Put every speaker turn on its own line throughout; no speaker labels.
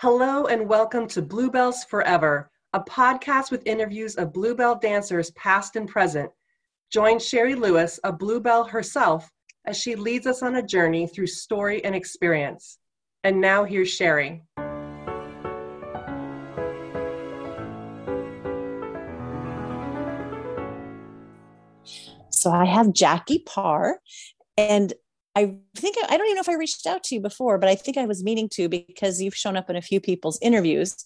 Hello and welcome to Bluebells Forever, a podcast with interviews of Bluebell dancers past and present. Join Sherry Lewis, a Bluebell herself, as she leads us on a journey through story and experience. And now here's Sherry.
So I have Jackie Parr, and I think I don't even know if I reached out to you before, but I think I was meaning to because you've shown up in a few people's interviews.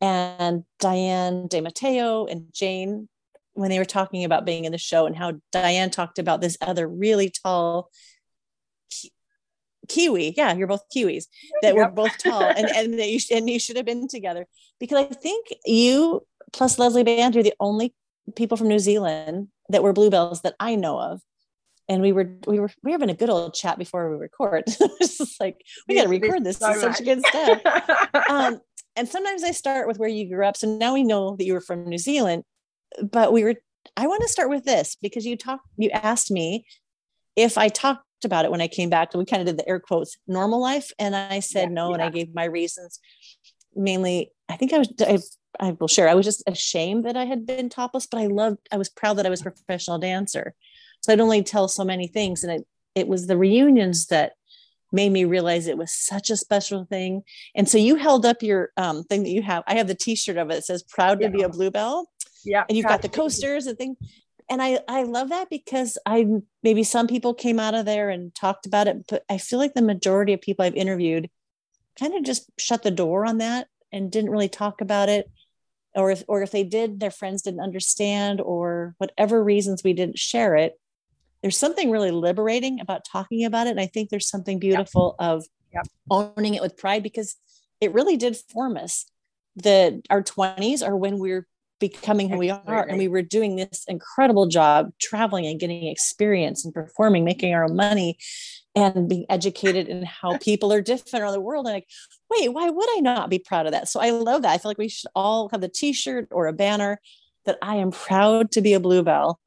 And Diane De Matteo and Jane, when they were talking about being in the show, and how Diane talked about this other really tall ki- Kiwi. Yeah, you're both Kiwis that yep. were both tall, and and you and you should have been together because I think you plus Leslie Band are the only people from New Zealand that were bluebells that I know of and we were we were we were having a good old chat before we record. it's just like we got to record this. Is such good stuff. um, and sometimes I start with where you grew up. So now we know that you were from New Zealand, but we were. I want to start with this because you talked. You asked me if I talked about it when I came back. We kind of did the air quotes normal life, and I said yeah, no, yeah. and I gave my reasons. Mainly, I think I was. I, I will share. I was just ashamed that I had been topless, but I loved. I was proud that I was a professional dancer so I'd only tell so many things. And it, it was the reunions that made me realize it was such a special thing. And so you held up your um, thing that you have. I have the t-shirt of it. It says proud to yeah. be a bluebell.
Yeah.
And you've got the coasters and things. And I, I love that because I maybe some people came out of there and talked about it, but I feel like the majority of people I've interviewed kind of just shut the door on that and didn't really talk about it. Or if or if they did, their friends didn't understand, or whatever reasons we didn't share it there's something really liberating about talking about it. And I think there's something beautiful yep. of yep. owning it with pride because it really did form us. The our 20s are when we're becoming who we are. And we were doing this incredible job traveling and getting experience and performing, making our own money and being educated in how people are different around the world. And like, wait, why would I not be proud of that? So I love that. I feel like we should all have the t-shirt or a banner that I am proud to be a bluebell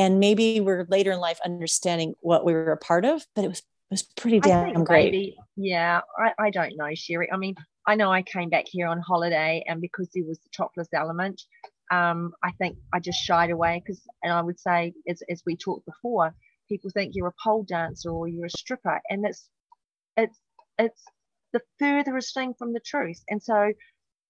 and maybe we're later in life understanding what we were a part of but it was it was pretty damn great. maybe,
yeah I, I don't know sherry. I mean i know i came back here on holiday and because there was the topless element um, i think i just shied away because and i would say as, as we talked before people think you're a pole dancer or you're a stripper and it's it's it's the furthest thing from the truth. And so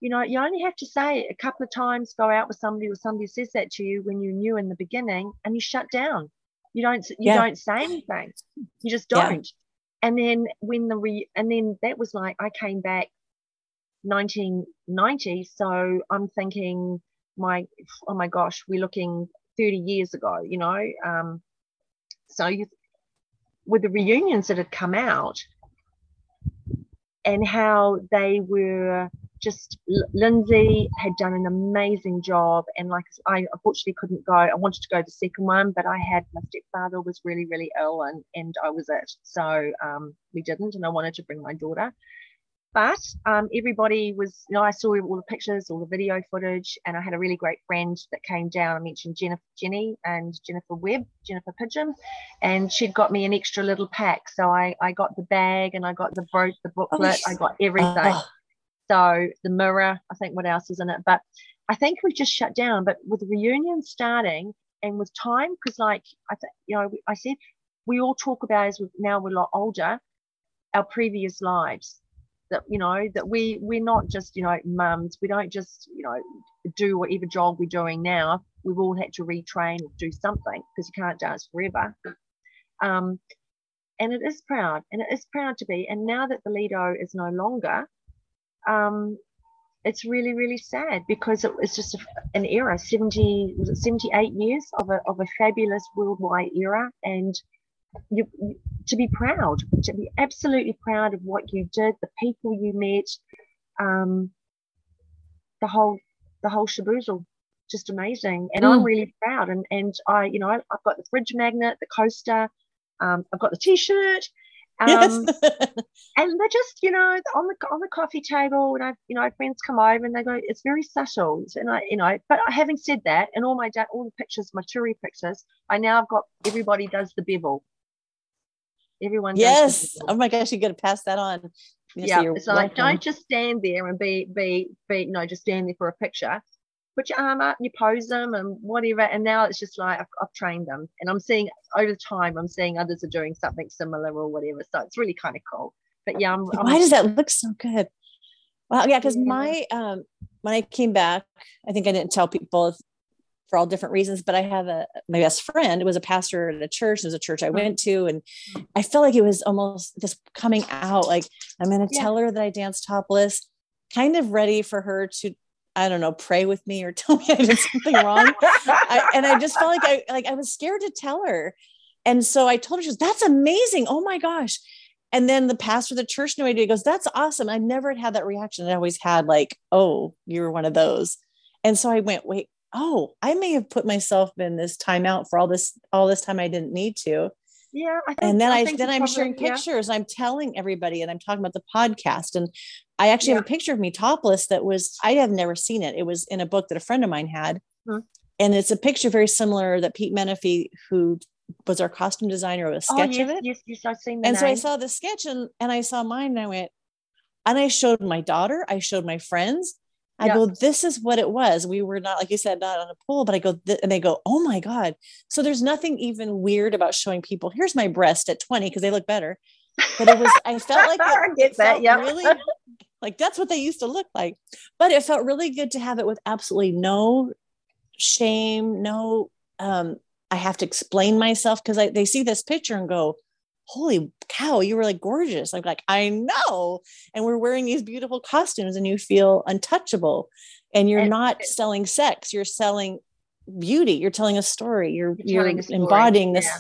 you know, you only have to say it a couple of times, go out with somebody or somebody says that to you when you knew in the beginning and you shut down. You don't you yeah. don't say anything. You just don't. Yeah. And then when the re and then that was like I came back 1990. So I'm thinking my oh my gosh, we're looking 30 years ago, you know. Um so you with the reunions that had come out and how they were just Lindsay had done an amazing job, and like I unfortunately couldn't go. I wanted to go the second one, but I had my stepfather was really really ill, and and I was it, so um, we didn't. And I wanted to bring my daughter, but um, everybody was. You know, I saw all the pictures, all the video footage, and I had a really great friend that came down. I mentioned Jennifer Jenny and Jennifer Webb, Jennifer Pigeon, and she'd got me an extra little pack. So I I got the bag and I got the book, the booklet, oh, I got everything. Oh so the mirror, I think what else is in it. But I think we've just shut down. But with the reunion starting and with time, because like I think you know, I said we all talk about as we now we're a lot older, our previous lives. That you know that we we're not just you know mums. We don't just you know do whatever job we're doing now. We've all had to retrain or do something because you can't dance forever. Um, and it is proud, and it is proud to be. And now that the Lido is no longer, um, it's really really sad because it was just a, an era 70 was it 78 years of a, of a fabulous worldwide era. And you, you, to be proud to be absolutely proud of what you did the people you met um, the whole the whole shaboozle just amazing. And mm. i'm really proud. And and i you know I, have got the fridge magnet the coaster um, i've got the t-shirt um, yes. and they're just, you know, on the on the coffee table, and I, you know, friends come over and they go, it's very subtle, and I, you know, but having said that, and all my all the pictures, my touri pictures, I now have got everybody does the bevel. Everyone.
Yes. Oh my gosh, you got to pass that on. You
yeah, it's like don't just stand there and be be be no, just stand there for a picture. Put your arm up, and you pose them and whatever. And now it's just like I've, I've trained them, and I'm seeing over time, I'm seeing others are doing something similar or whatever. So it's really kind of cool. But yeah, I'm, I'm
Why does that look so good? Well, yeah, because my um when I came back, I think I didn't tell people for all different reasons, but I have a my best friend was a pastor at a church. It was a church I went to, and I felt like it was almost this coming out. Like I'm going to
Yeah.
tell her that I danced topless, kind of ready for her to, I don't know, pray with me or tell me I did something wrong. I, and I just felt like I like I was scared to tell her, and so I told her she goes, "That's amazing! Oh my gosh!" And then the pastor of the church no idea goes, "That's awesome!" I never had that reaction. I always had like, "Oh, you're one of those," and so I went, "Wait, oh, I may have put myself in this timeout for all this all this time I didn't need to."
Yeah, I think,
And then I,
think
then I'm
probably-
sharing
yeah.
pictures. I'm telling everybody, and I'm talking about the podcast. And I actually have a picture of me topless that was I have never seen it. It was in a book that a friend of mine had,
Hmm.
and it's a picture very similar that Pete Menefee, who was our costume designer, was a
Oh
sketch
yes,
of it.
yes, yes, I've seen
And so I saw the sketch and, and I saw mine and I went, and I showed my daughter, I showed my friends. I
Yeah.
go, this is what it was. We were not, like you said, not on a pool, but I go, th- and they go, oh my God. So there's nothing even weird about showing people, here's my breast at 20 because they look better. But it was, I felt like
I
it, it
that,
felt
yeah.
really like that's what they used to look like. But it felt really good to have it with absolutely no shame, no, um, I have to explain myself because they see this picture and go, holy cow, you were like gorgeous. I'm like, I know. And we're wearing these beautiful costumes and you feel untouchable. And you're
And-
not selling sex, you're selling beauty. You're telling a story. You're
You're
you're
story,
embodying this.
yeah.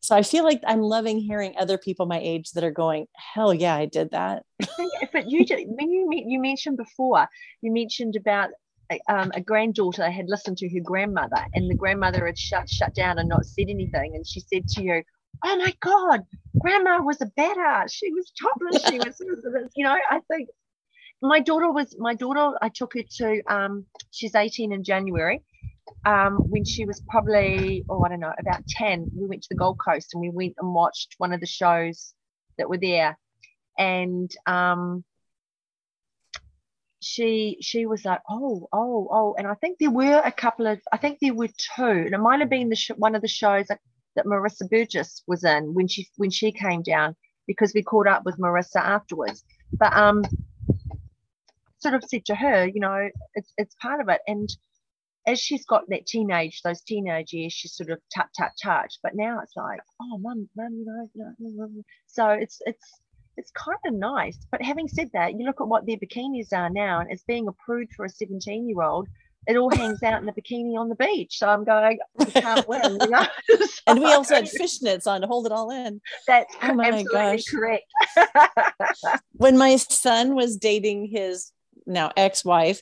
So I feel like I'm loving hearing other people my age that are going, hell yeah, I did that.
but you ju- when you you mentioned before you mentioned about a- um, a granddaughter had listened to her grandmother and the grandmother had shut shut down and not said anything and she said to you oh my god grandma was a badass. She was topless. She was you know i think my daughter was my daughter i took her to um she's 18 in january um when she was probably oh i don't know about 10 we went to the gold coast and we went and watched one of the shows that were there. And um she she was like oh oh oh and i think there were a couple of i think there were two and it might have been the sh- one of the shows that, that marissa burgess was in when she when she came down because we caught up with marissa afterwards but um sort of said to her you know it's it's part of it and as she's got that teenage those teenage years she's sort of tut tut touch but now it's like oh mum mum you know no, no, no. so it's it's it's kind of nice. But having said that, you look at what their bikinis are now, and it's being approved for a 17 year old. It all hangs out in a bikini on the beach. So I'm going, I can't win, you know.
and we also had fishnets on to hold it all in.
That's
Oh my
absolutely
gosh.
correct.
when my son was dating his now ex-wife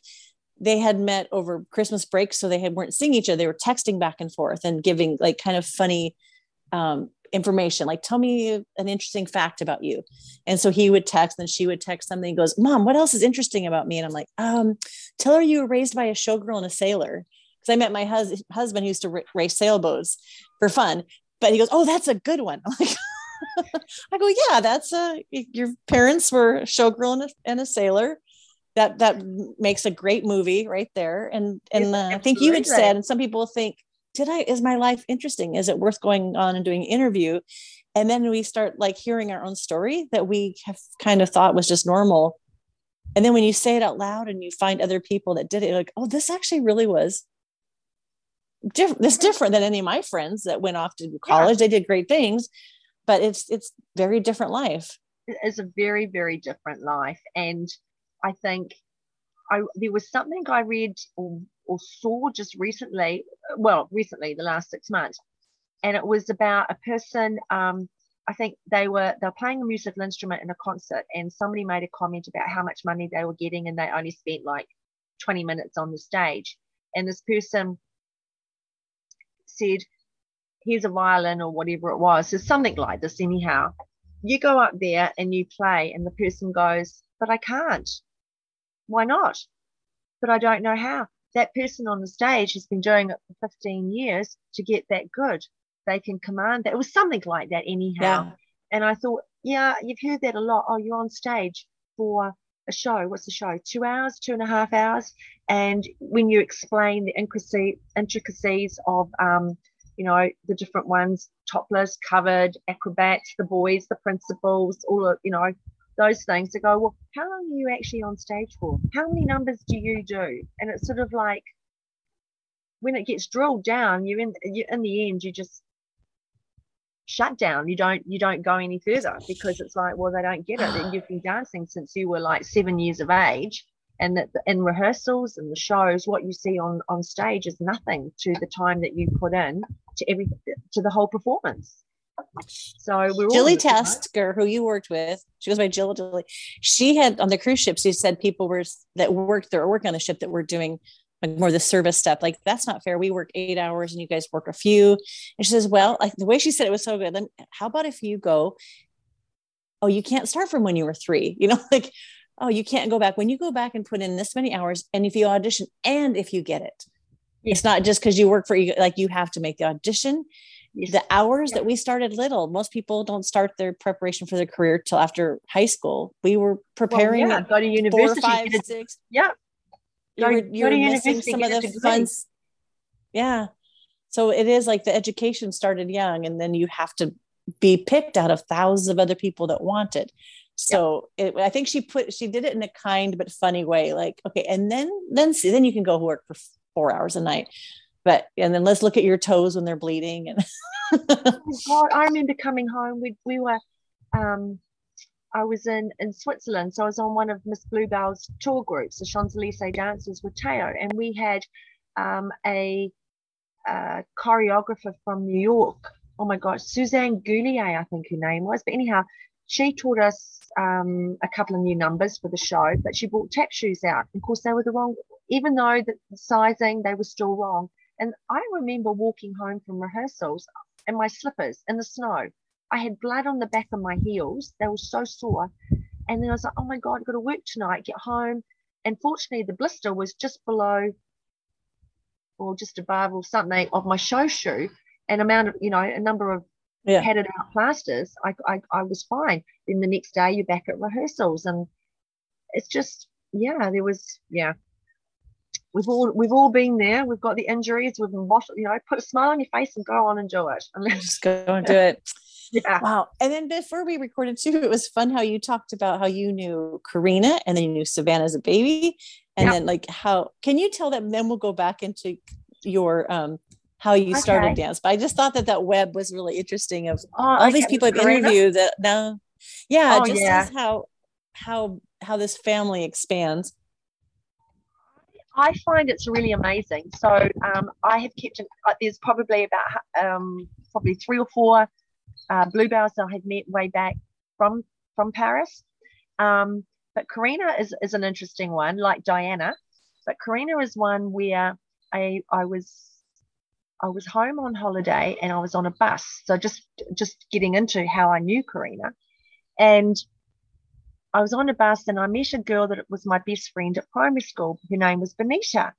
they had met over christmas break so they had weren't seeing each other they were texting back and forth and giving like kind of funny um, information like tell me an interesting fact about you and so he would text and she would text something he goes mom what else is interesting about me and i'm like um tell her you were raised by a showgirl and a sailor because i met my hus- husband who used to ra- race sailboats for fun but he goes oh that's a good one i'm like I go, yeah, that's uh your parents were a showgirl and a, and a sailor. That that makes a great movie right there. And and uh, I think you had said, and some people think, did I is my life interesting? Is it worth going on and doing an interview? And then we start like hearing our own story that we have kind of thought was just normal. And then when you say it out loud and you find other people that did it, you're like, oh, this actually really was different. This different than any of my friends that went off to college. They did great things, but it's it's very different life.
it is a very very different life and i think i there was something i read or, or saw just recently well recently the last six months and it was about a person um i think they were they were playing a musical instrument in a concert and somebody made a comment about how much money they were getting and they only spent like 20 minutes on the stage. And this person said here's a violin or whatever it was so something like this anyhow. You go up there and you play and the person goes but i can't. Why not? But i don't know how. That person on the stage has been doing it for 15 years to get that good they can command that it was something like that anyhow
Yeah.
and i thought yeah, you've heard that a lot. Oh, you're on stage for a show. What's the show? Two hours, two and a half hours. And when you explain the intricacies of, um, you know, the different ones, topless, covered, acrobats, the boys, the principals, all of, you know, those things to go, well, how long are you actually on stage for? How many numbers do you do? And it's sort of like when it gets drilled down, you're in you in the end, you just shut down. You don't you don't go any further because it's like, well, they don't get it. And you've been dancing since you were like seven years of age. And that in rehearsals and the shows, what you see on on stage is nothing to the time that you put in to every to the whole performance. So we are
Jilly Tasker, who you worked with, she goes by Jill Dilly. She had on the cruise ship. She said people were that worked there or working on the ship that were doing like more the service stuff. Like that's not fair. We work eight hours and you guys work a few. And she says, well, like the way she said it was so good. Then how about if you go? Oh, you can't start from when you were three. You know, like oh, you can't go back. When you go back and put in this many hours, and if you audition and if you get it, yes. it's not just because you work for you. Like you have to make the audition. Yes. The hours yeah. that we started little, most people don't start their preparation for their career till after high school. We were preparing well, yeah,
go to university, four, five,
six.
Yeah,
you were, you were missing some of the fun. Yeah. So it is like the education started young, and then you have to be picked out of thousands of other people that want it. So yep. it, I think she put she did it in a kind but funny way. Like okay, and then then see, then you can go work for four hours a night. But and then let's look at your toes when they're bleeding. And
oh God, I remember coming home. We we were um, I was in in Switzerland, so I was on one of Miss Bluebell's tour groups, the Champs Elysees Dancers with Teo, and we had um, a, a, choreographer from New York. Oh my gosh, Suzanne Goulier, I think her name was. But anyhow, she taught us um, a couple of new numbers for the show, but she brought tap shoes out. Of course, they were the wrong, even though the sizing they were still wrong. And I remember walking home from rehearsals in my slippers in the snow I had blood on the back of my heels. They were so sore. And then I was like, oh my God, I've got to work tonight, get home. And fortunately, the blister was just below or just above or something of my show shoe. And amount of, you know, a number of yeah. padded out plasters, I, I, I was fine. Then the next day, you're back at rehearsals. And it's just, yeah, there was, yeah, we've all we've all been there. We've got the injuries. We've been. You know, put a smile on your face and go on and do it.
Just go and do it. Yeah. Wow. And then before we recorded too, it was fun how you talked about how you knew Karina and then you knew Savannah as a baby. And then like how can you tell them then we'll go back into your um how you okay. started dance. But I just thought that that web was really interesting of oh, all these people I've interviewed that now yeah, oh, just yeah. how how how this family expands.
I find it's really amazing. So um, I have kept, an, uh, there's probably about um, probably three or four uh, bluebells I had met way back from from Paris. Um, but Karina is, is an interesting one, like Diana. But Karina is one where I I was I was home on holiday and I was on a bus. So just just getting into how I knew Karina. And I was on a bus and I met a girl that was my best friend at primary school. Her name was Benita.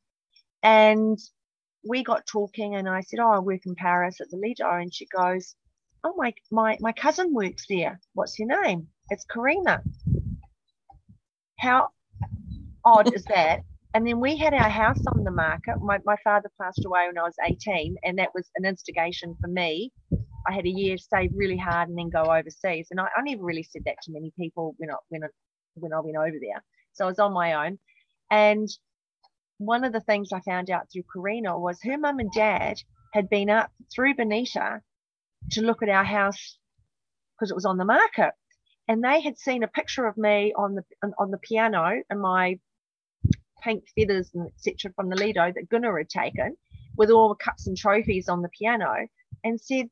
And we got talking and I said, Oh, I work in Paris at the Lido. And she goes, oh my my my cousin works there. What's your name? It's karina. How odd is that? And then we had our house on the market. My, my father passed away when i was 18 and that was an instigation for me. I had a year save really hard and then go overseas and i, I never really said that to many people when i when I, when I went over there. So i was on my own. And one of the things i found out through karina was her mum and dad had been up through Venetia to look at our house because it was on the market. And they had seen a picture of me on the on the piano and my pink feathers and etc. from the Lido that Gunnar had taken with all the cups and trophies on the piano and said,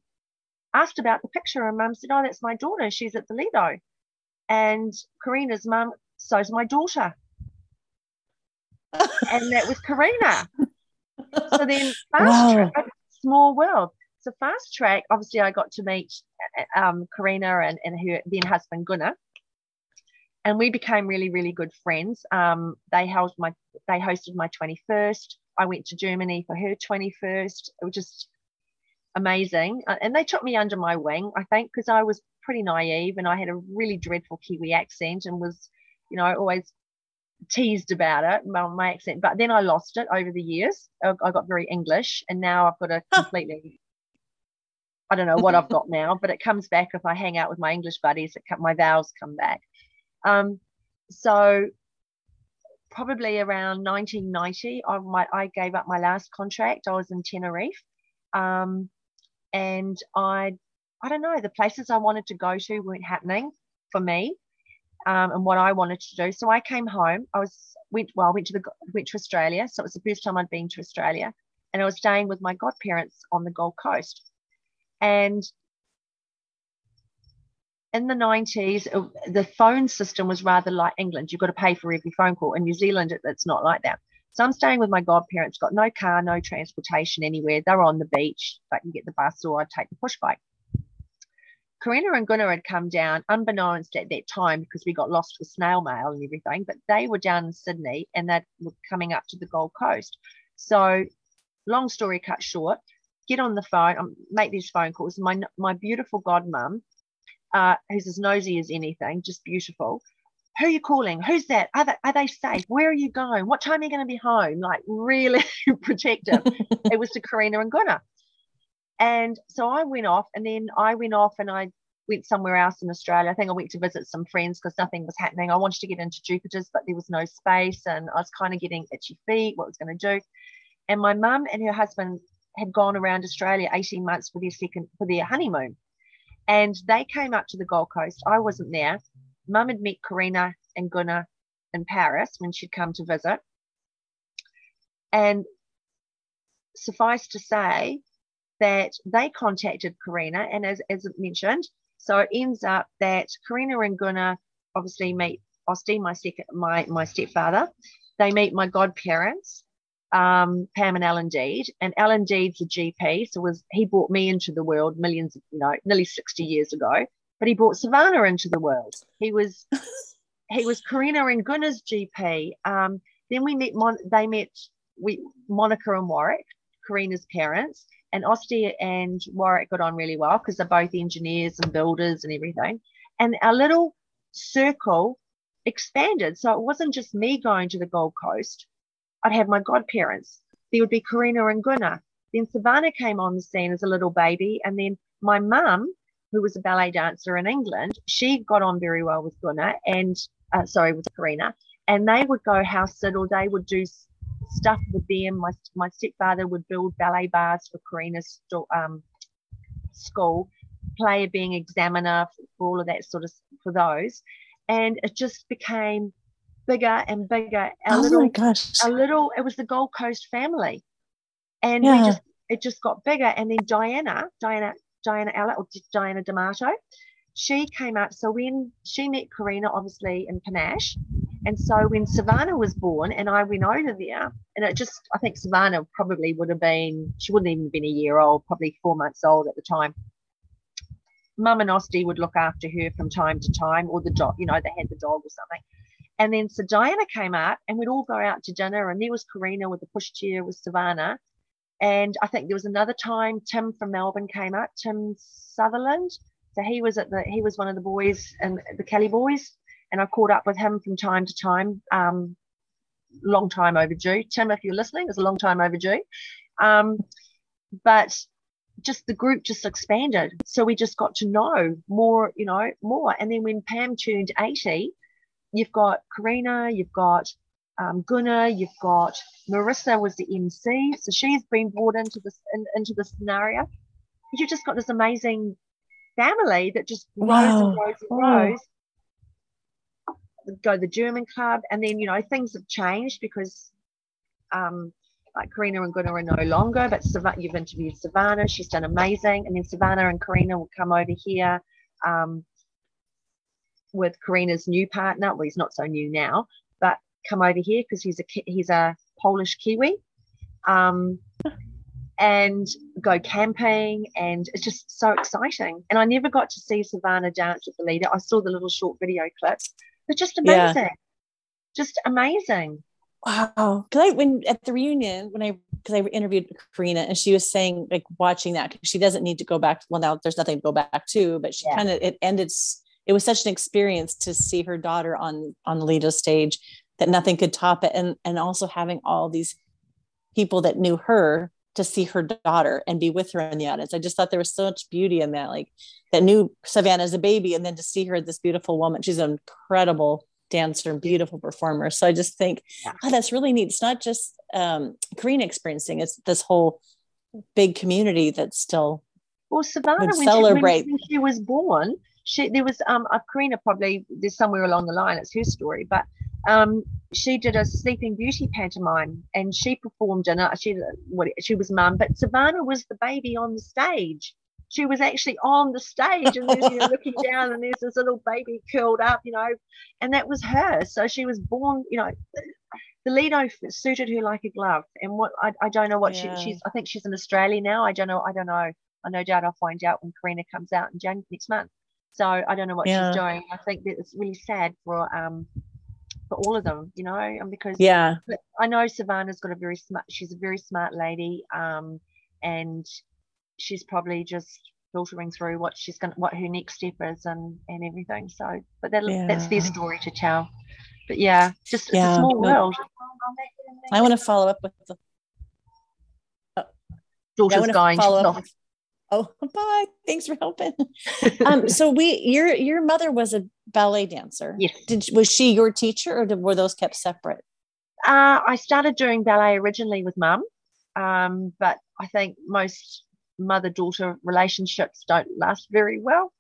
asked about the picture and mum said, Oh, that's my daughter. She's at the Lido. And Karina's mum, so's my daughter. and that was Karina. So then fast wow. small world. So fast track, obviously, I got to meet um, Karina and, and her then husband Gunnar, and we became really, really good friends. Um, they held my, they hosted my 21st. I went to Germany for her 21st. It was just amazing, uh, and they took me under my wing. I think because I was pretty naive and I had a really dreadful Kiwi accent and was, you know, always teased about it, my, my accent. But then I lost it over the years. I, I got very English and now I've got a completely, I don't know what I've got now, but it comes back if I hang out with my English buddies, it, my vowels come back. Um, so probably around 1990, I, my, I gave up my last contract. I was in Tenerife. Um, and I, I don't know, the places I wanted to go to weren't happening for me um, and what I wanted to do. So I came home. I was went well, I went to the went to Australia. So it was the first time I'd been to Australia, and I was staying with my godparents on the Gold Coast. And in the 90s, uh, the phone system was rather like England. You've got to pay for every phone call. In New Zealand, it, it's not like that. So I'm staying with my godparents, got no car, no transportation anywhere. They're on the beach. I can get the bus or I take the push bike. Karina and Gunnar had come down, unbeknownst at that time because we got lost with snail mail and everything, but they were down in Sydney and they were coming up to the Gold Coast. So, long story cut short, get on the phone, um, make these phone calls. My my beautiful godmum, uh, who's as nosy as anything, just beautiful. Who are you calling? Who's that? Are they, are they safe? Where are you going? What time are you going to be home? Like really protective. it was to Karina and Gunnar. And so I went off, and then I went off and I went somewhere else in Australia. I think I went to visit some friends because nothing was happening. I wanted to get into Jupiter's, but there was no space, and I was kind of getting itchy feet. What was going to do? And my mum and her husband had gone around Australia 18 months for their second for their honeymoon, and they came up to the Gold Coast. I wasn't there. Mum had met Karina and Gunnar in Paris when she'd come to visit, and suffice to say, that they contacted Karina, and as, as mentioned, so it ends up that Karina and Gunnar obviously meet Osti, my second, my my stepfather. They meet my godparents, um, Pam and Alan Deed, and Alan Deed's a GP, so was he brought me into the world millions, you know, nearly sixty years ago. But he brought Savannah into the world. He was he was Karina and Gunnar's GP. Um, then we met. Mon- they met we Monica and Warwick, Karina's parents and Osti and Warwick got on really well because they're both engineers and builders and everything. And our little circle expanded. So it wasn't just me going to the Gold Coast. I'd have my godparents. There would be Karina and Gunnar. Then Savannah came on the scene as a little baby. And then my mum, who was a ballet dancer in England, she got on very well with Gunnar and, uh, sorry, with Karina. And they would go house sit or they would do stuff with them. My, my stepfather would build ballet barres for Karina's um, school, player being examiner for all of that sort of for those. And it just became bigger and bigger.
Our oh little, my gosh.
A little, it was the Gold Coast family. And yeah. we just, it just got bigger. And then Diana, Diana, Diana Ella, or Diana D'Amato, she came up. So when she met Karina, obviously in Panache, and so when Savannah was born and I went over there, and it just, I think Savannah probably would have been, she wouldn't even have been a year old, probably four months old at the time. Mum and Osti would look after her from time to time, or the dog, you know, they had the dog or something. And then so Diana came out and we'd all go out to dinner, and there was Karina with the pushchair with Savannah. And I think there was another time Tim from Melbourne came out, Tim Sutherland. So he was at the he was one of the boys and the Kelly boys and I caught up with him from time to time. Um, long time overdue. Tim, if you're listening, it's a long time overdue. Um, but just the group just expanded. So we just got to know more, you know, more. And then when Pam turned 80, you've got Karina, you've got um, Gunnar, you've got Marissa was the MC. So she's been brought into this in, into the scenario. You've just got this amazing family that just grows wow. and grows and grows go to the German club, and then you know things have changed because um, like Karina and Gunnar are no longer, but Savannah, you've interviewed Savannah, she's done amazing, and then Savannah and Karina will come over here um, with Karina's new partner. Well, he's not so new now, but come over here because he's a he's a Polish Kiwi. Um, and go camping and it's just so exciting and i never got to see savannah dance with the Lido i saw the little short video clips but just amazing. Yeah. Just amazing.
Wow. Cause I, when at the reunion, when I, cause I interviewed Karina and she was saying like watching that, because she doesn't need to go back. Well, now there's nothing to go back to, but she yeah. kind of, it ended, it was such an experience to see her daughter on, on the Lido stage that nothing could top it. And, and also having all these people that knew her to see her daughter and be with her in the audience. I just thought there was so much beauty in that, like that knew Savannah as a baby, and then to see her, this beautiful woman. She's an incredible dancer and beautiful performer. So I just think, oh, that's really neat. It's not just um, Karina experiencing; it's this whole big community that's still
well, Savannah would celebrate. She, when she was born, she there was um a Karina probably there's somewhere along the line. It's her story, but um, she did a Sleeping Beauty pantomime and she performed in it. She what she was mum, but Savannah was the baby on the stage. She was actually on the stage and you know, looking down, and there's this little baby curled up, you know, and that was her. So she was born, you know. The Lido suited her like a glove, and what I, I don't know what yeah. she, she's. I think she's in Australia now. I don't know. I don't know. I no doubt I'll find out when Karina comes out in January next month. So I don't know what yeah. she's doing. I think that it's really sad for um for all of them, you know, and because
yeah,
I know Savannah's got a very smart. She's a very smart lady, um, and she's probably just filtering through what she's going, to what her next step is, and and everything. So, but that, yeah. that's their story to tell. But yeah, just yeah. it's a small world.
I want to follow up with the
daughter's yeah, going. Up with,
oh bye. Thanks for helping. Um so we your your mother was a ballet dancer.
Yes.
Did was she your teacher or did, were those kept separate?
Uh i started doing ballet originally with mum um but i think most mother daughter relationships don't last very well.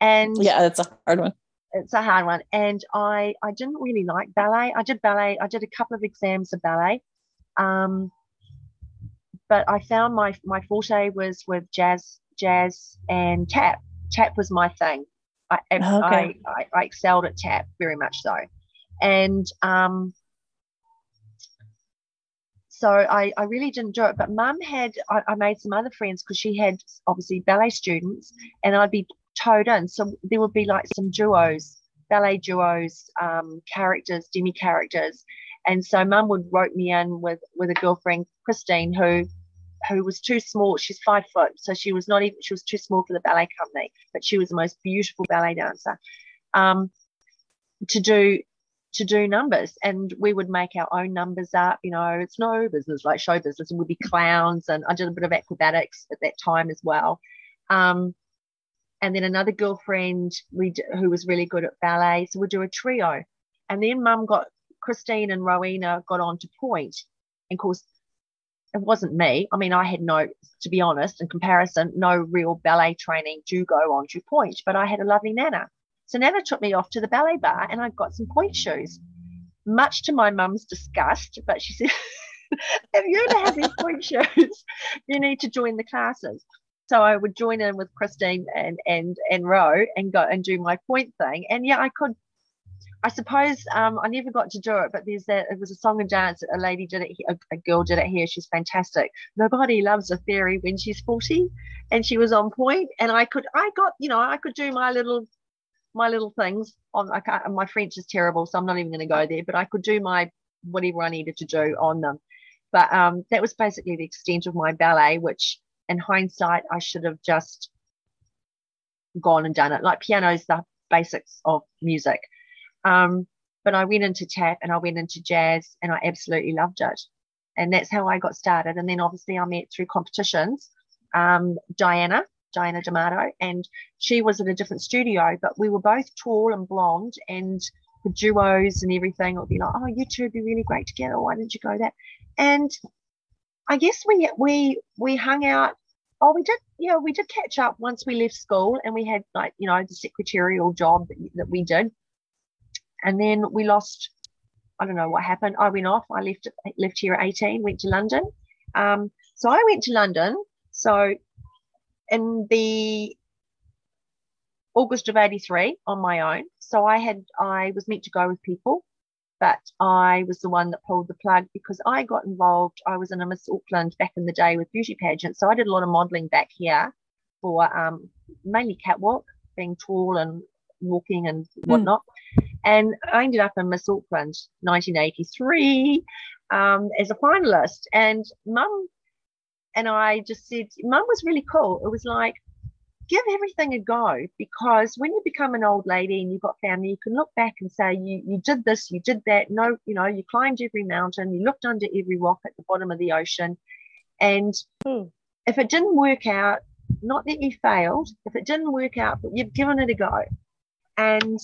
And
yeah that's a hard one.
it's a hard one. And i i didn't really like ballet. I did ballet i did a couple of exams of ballet. Um but I found my my forte was with jazz, jazz and tap. Tap was my thing. I okay. I, I, I, excelled at tap very much so, and um, so I, I really didn't do it. But Mum had I, I made some other friends because she had obviously ballet students, and I'd be towed in. So there would be like some duos, ballet duos, um, characters, demi characters, and so Mum would rope me in with with a girlfriend Christine who who was too small. She's five foot, so she was not even she was too small for the ballet company, but she was the most beautiful ballet dancer. Um, to do to do numbers, and we would make our own numbers up. You know, it's no business like show business, and we'd be clowns, and I did a bit of acrobatics at that time as well. Um, and then another girlfriend we who was really good at ballet, so we'd do a trio. And then Mum got Christine and Rowena got on to pointe, and of course it wasn't me. I mean, I had no, to be honest, in comparison, no real ballet training to go on to pointe, but I had a lovely Nana. So Nana took me off to the ballet bar and I got some pointe shoes, much to my mum's disgust. But she said, if you're ever have these pointe shoes, you need to join the classes. So I would join in with Christine and and and Ro and go and do my pointe thing. And yeah, I could I suppose um, I never got to do it, but there's that it was a song and dance. A lady did it, a, a, girl did it here. She's fantastic. Nobody loves a fairy when she's 40, and she was on pointe. And I could, I got, you know, I could do my little, my little things. On I can't, my French is terrible, so I'm not even going to go there. But I could do my whatever I needed to do on them. But um, that was basically the extent of my ballet, which in hindsight I should have just gone and done it. Like piano's the basics of music um, but I went into tap and I went into jazz and I absolutely loved it. And that's how I got started. And then obviously I met through competitions um, Diana, Diana D'Amato, and she was at a different studio, but we were both tall and blonde and the duos and everything. Would be like, oh, you two would be really great together. Why didn't you go that? And I guess we we we hung out. Oh, we did, yeah, we did catch up once we left school, and we had like you know the secretarial job that, that we did and then we lost. I don't know what happened. I went off. I left left here at 18. Went to London. Um, so I went to London. So in the August of 83 on my own. So I had I was meant to go with people, but I was the one that pulled the plug because I got involved. I was in a Miss Auckland back in the day with beauty pageants. So I did a lot of modeling back here for um, mainly catwalk, being tall and walking and hmm. whatnot. Mm. And I ended up in Miss Auckland 1983 um, as a finalist. And mum and I just said, Mum was really cool. It was like, give everything a go because when you become an old lady and you've got family, you can look back and say, you, you did this, you did that. No, you know, you climbed every mountain, you looked under every rock at the bottom of the ocean. And hmm. if it didn't work out, not that you failed, if it didn't work out, but you've given it a go. And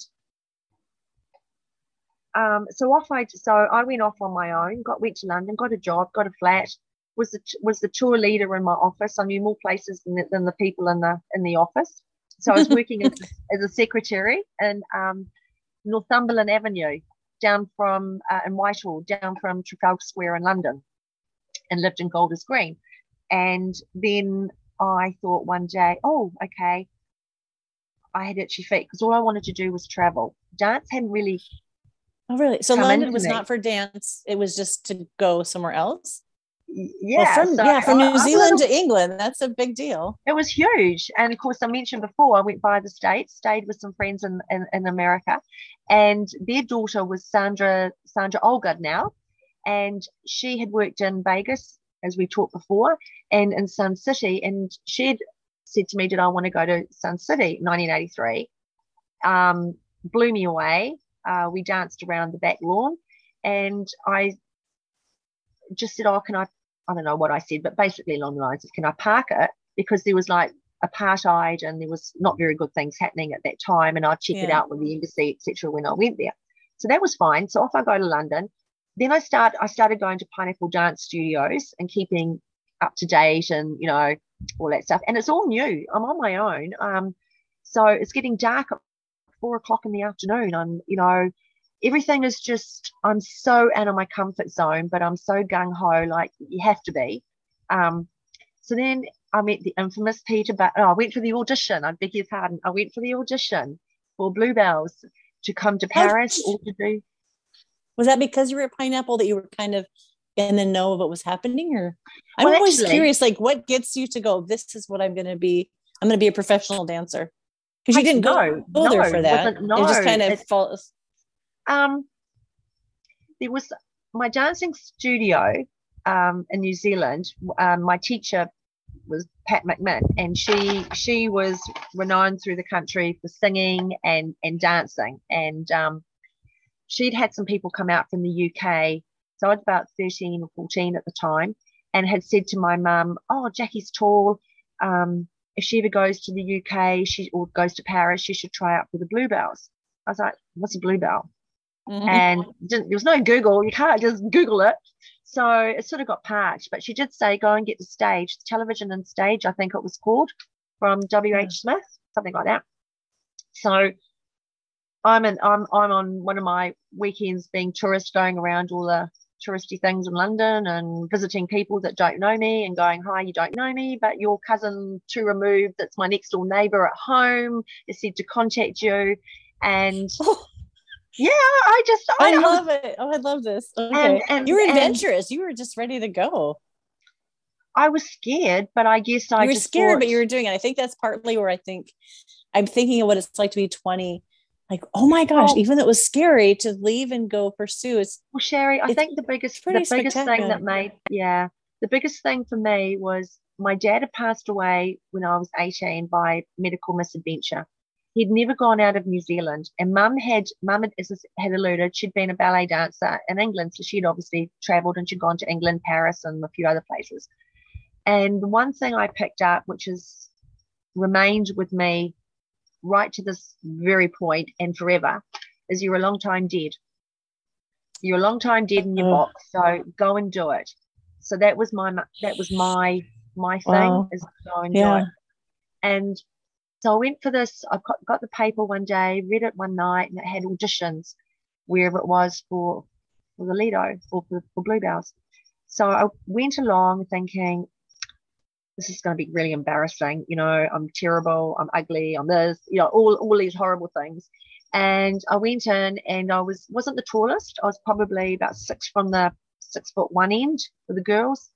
um, so off I so I went off on my own, got went to London, got a job, got a flat, was the was the tour leader in my office. I knew more places than the, than the people in the in the office. So I was working as, as a secretary in um, Northumberland Avenue, down from uh, in Whitehall, down from Trafalgar Square in London, and lived in Golders Green. And then I thought one day, oh, okay, I had itchy feet because all I wanted to do was travel. Dance hadn't really.
Oh, really? So London was me. not for dance; it was just to go somewhere else
yeah,
well, from, so yeah, from New Zealand to England, that's a big deal.
It was huge, and of course, I mentioned before, I went by the states, stayed with some friends in, in, in America, and their daughter was Sandra Sandra Olga now, and she had worked in Vegas as we talked before, and in Sun City, and she'd said to me, "Did I want to go to Sun City?" 1983, um, blew me away. Uh, we danced around the back lawn, and I just said, "Oh, can I I don't know what I said, but basically along the lines of can I park it? Because there was like apartheid and there was not very good things happening at that time. And I'd check yeah. it out with the embassy, etc. when I went there. So that was fine. So off I go to London. Then I start I started going to Pineapple Dance Studios and keeping up to date and you know all that stuff. And it's all new. I'm on my own. Um, so it's getting dark at four o'clock in the afternoon. I'm you know everything is just i'm so out of my comfort zone but i'm so gung-ho like you have to be. Um, so then i met the infamous peter but oh, i went for the audition. I beg your pardon. I went for the audition for bluebells to come to paris or to do
was that because you were at pineapple that you were kind of in the know of what was happening or? I'm well, always actually, curious like what gets you to go this is what i'm going to be i'm going to be a professional dancer because you didn't go, no, there for that no, it just kind of falls
um, there was my dancing studio um, in New Zealand. Um, my teacher was Pat McMinn, and she she was renowned through the country for singing and and dancing. And um, she'd had some people come out from the UK. So I was about thirteen or fourteen at the time, and had said to my mum, "Oh, Jackie's tall. Um, if she ever goes to the UK, she or goes to Paris, she should try out for the Bluebells." I was like, "What's a Bluebell?" Mm-hmm. And there was no Google, you can't just Google it. So it sort of got parked. But she did say, go and get the stage, the television and stage, I think it was called, from W.H. Smith, something like that. So I'm in, I'm I'm on one of my weekends being tourist, going around all the touristy things in London and visiting people that don't know me and going, Hi, you don't know me, but your cousin two removed, that's my next door neighbor at home, is said to contact you. And oh. yeah i just
i, I love it. Oh i love this. Okay. And, and, you were adventurous. You were just ready to go.
I was scared but i guess i
you were scared thought, but you were doing it. I think that's partly where i think i'm thinking of what it's like to be 20 like oh my gosh oh. even though it was scary to leave and go pursue it's
well sherry i think the biggest the biggest thing that made yeah the biggest thing for me was my dad had passed away when i was 18 by medical misadventure He'd never gone out of New Zealand, and Mum had Mum had, had alluded she'd been a ballet dancer in England, so she'd obviously travelled and she'd gone to England, Paris, and a few other places. And the one thing I picked up, which has remained with me right to this very point and forever, is you're a long time dead. You're a long time dead in your oh. box, so go and do it. So that was my that was my my thing wow. is go and yeah. do it. And so I went for this. I got, got the paper one day, read it one night, and it had auditions wherever it was for for the Lido or for, for Bluebells. So I went along thinking, this is going to be really embarrassing. You know, I'm terrible. I'm ugly. I'm this. You know, all all these horrible things. And I went in, and I was wasn't the tallest. I was probably about six from the six foot one end for the girls,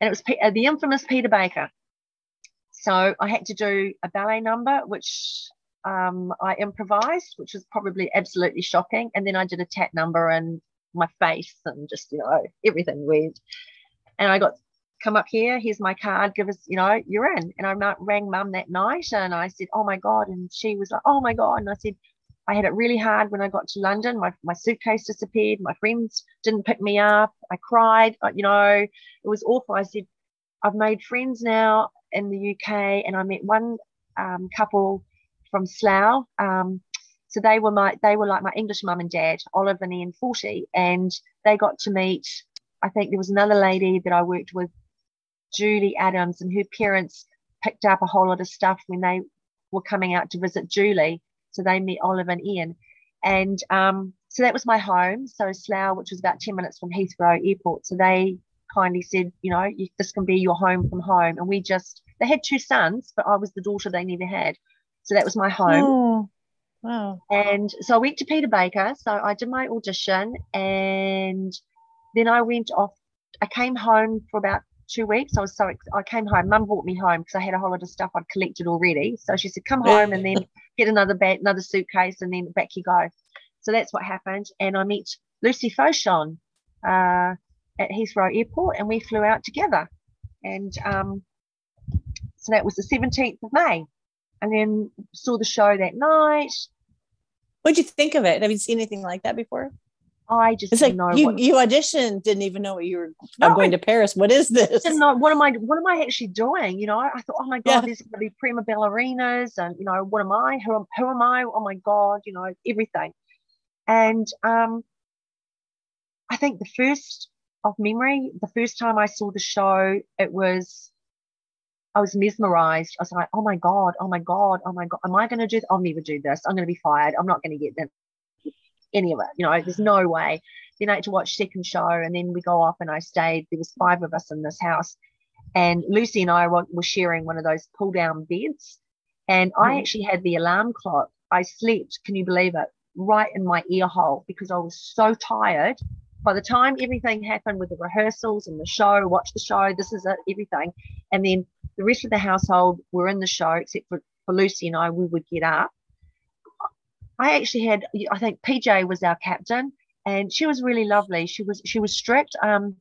and it was P- uh, the infamous Peter Baker. So I had to do a ballet number, which um, I improvised, which was probably absolutely shocking. And then I did a tap number and my face and just, you know, everything weird. And I got come up here, here's my card, give us, you know, you're in. And I rang mum that night and I said, oh my God. And she was like, oh my God. And I said, I had it really hard when I got to London. My, my suitcase disappeared. My friends didn't pick me up. I cried. You know, it was awful. I said, I've made friends now in the UK, and I met one um, couple from Slough. Um, so they were my they were like my English mum and dad, Olive and Ian Forty, and they got to meet. I think there was another lady that I worked with, Julie Adams, and her parents picked up a whole lot of stuff when they were coming out to visit Julie. So they met Olive and Ian. And um, so that was my home. So Slough, which was about 10 minutes from Heathrow Airport. So they kindly said, you know, you, this can be your home from home. And we just, they had two sons, but I was the daughter they never had. So that was my home.
Oh, wow.
And so I went to Peter Baker. So I did my audition and then I went off. I came home for about two weeks. I was so I came home. Mum brought me home because I had a whole lot of stuff I'd collected already. So she said, "Come home and then get another bag, another suitcase, and then back you go." So that's what happened. And I met Lucy Fauchon uh, at Heathrow Airport, and we flew out together. And um, so that was the 17th of May. And then saw the show that night.
What'd you think of it? Have you seen anything like that before?
I just
it's like
know
you,
what,
you auditioned, didn't even know what you were.
No,
I'm going to Paris. What is this?
didn't know what am I what am I actually doing? You know, I thought, oh my god,
Yeah.
there's gonna be prima ballerinas, and you know, what am I? Who am who am I? Oh my god, you know, everything. And um, I think the first of memory, the first time I saw the show, it was I was mesmerized. I was like, oh my god, oh my god, oh my god, am I going to do? Th- I'll never do this. I'm going to be fired. I'm not going to get that any of it. You know, there's no way. Then I had to watch second show, and then we go off, and I stayed. There was five of us in this house, and Lucy and I were, were sharing one of those pull down beds, and I
Mhm.
actually had the alarm clock. I slept. Can you believe it? Right in my ear hole because I was so tired. By the time everything happened with the rehearsals and the show, watch the show, this is it, everything, and then the rest of the household were in the show except for, for Lucy and I. We would get up. I actually had, I think PJ was our captain, and she was really lovely. She was she was strict. Um,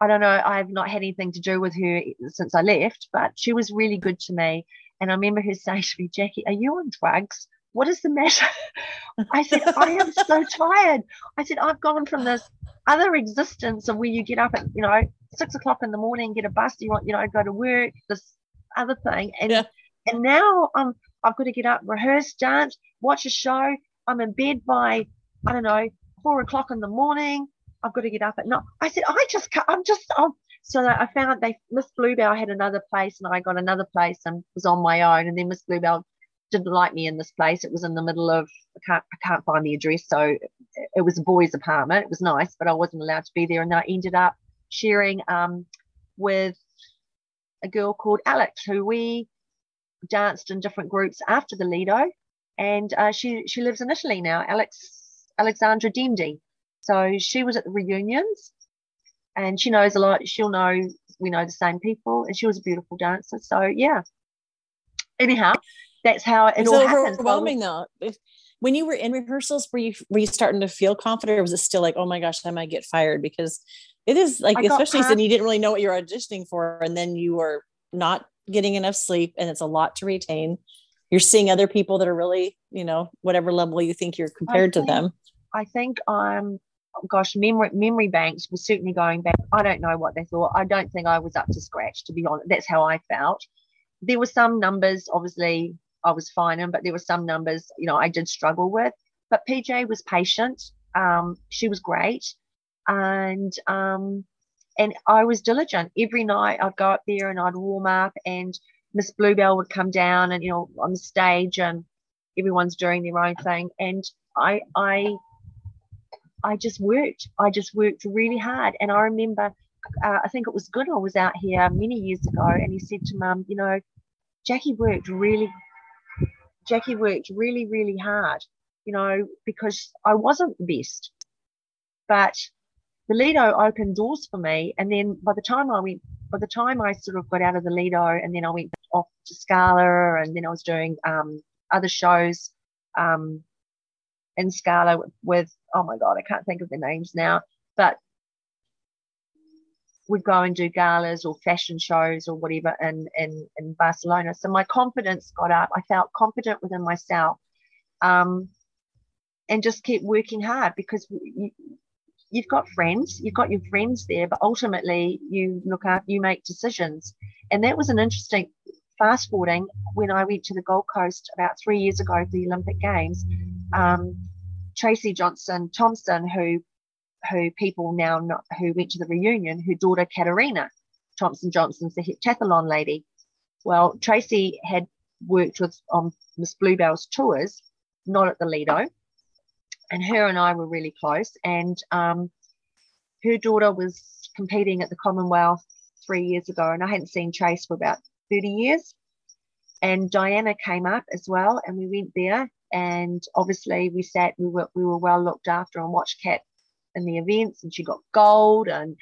I don't know. I've not had anything to do with her since I left, but she was really good to me. And I remember her saying to me, Jackie, are you on drugs? What is the matter? I said, I am so tired. I said, I've gone from this other existence of where you get up at, you know, six o'clock in the morning, get a bus, you want, you know, go to work, this other thing. And
Yeah.
and now I'm I've got to get up, rehearse, dance, watch a show. I'm in bed by, I don't know, four o'clock in the morning. I've got to get up at night. I said, I just I'm just, I'm, so I found they, Miss Bluebell had another place and I got another place and was on my own. And then Miss Bluebell didn't like me in this place. It was in the middle of, I can't, I can't find the address. So it, it was a boys' apartment. It was nice, but I wasn't allowed to be there. And I ended up sharing um, with a girl called Alex, who we danced in different groups after the Lido, and uh, she she lives in Italy now. Alex Alexandra Dendi. So she was at the reunions, and she knows a lot. She'll know we know the same people, and she was a beautiful dancer. So yeah. Anyhow, that's how it
It's
all happened. So-
overwhelming though. If, when you were in rehearsals, were you were you starting to feel confident, or was it still like, oh my gosh, I might get fired? Because it is like,
I
especially since you didn't really know what you're auditioning for, and then you were not getting enough sleep, and it's a lot to retain. You're seeing other people that are really, you know, whatever level you think you're compared to them.
I think um gosh, memory memory banks were certainly going back. I don't know what they thought. I don't think I was up to scratch, to be honest. That's how I felt. There were some numbers, obviously, I was fine in, but there were some numbers, you know, I did struggle with. But PJ was patient. Um, she was great. And um, and I was diligent. Every night I'd go up there and I'd warm up and Miss Bluebell would come down and you know on the stage and everyone's doing their own thing. And I I I just worked. I just worked really hard. And I remember, uh, I think it was Goodall was out here many years ago, and he said to Mum, you know, Jackie worked really, Jackie worked really, really hard, you know, because I wasn't the best, but the Lido opened doors for me. And then by the time I went, by the time I sort of got out of the Lido, and then I went off to Scala, and then I was doing um, other shows um, in Scala with, oh my God, I can't think of the names now, but would go and do galas or fashion shows or whatever in, in, in Barcelona. So my confidence got up. I felt confident within myself um, and just kept working hard because you've got friends, you've got your friends there, but ultimately you look after, you make decisions. And that was an interesting fast forwarding when I went to the Gold Coast about three years ago for the Olympic Games. Um, Tracy Johnson Thompson, who who people now who went to the reunion, her daughter Katarina Thompson Johnson's the heptathlon lady. Well, Tracy had worked with on Miss Bluebell's tours, not at the Lido, and her and I were really close. And um, her daughter was competing at the Commonwealth three years ago, and I hadn't seen Trace for about 30 years. And Diana came up as well, and we went there. And obviously, we sat, we were, we were well looked after and watched Kat in the events and she got gold and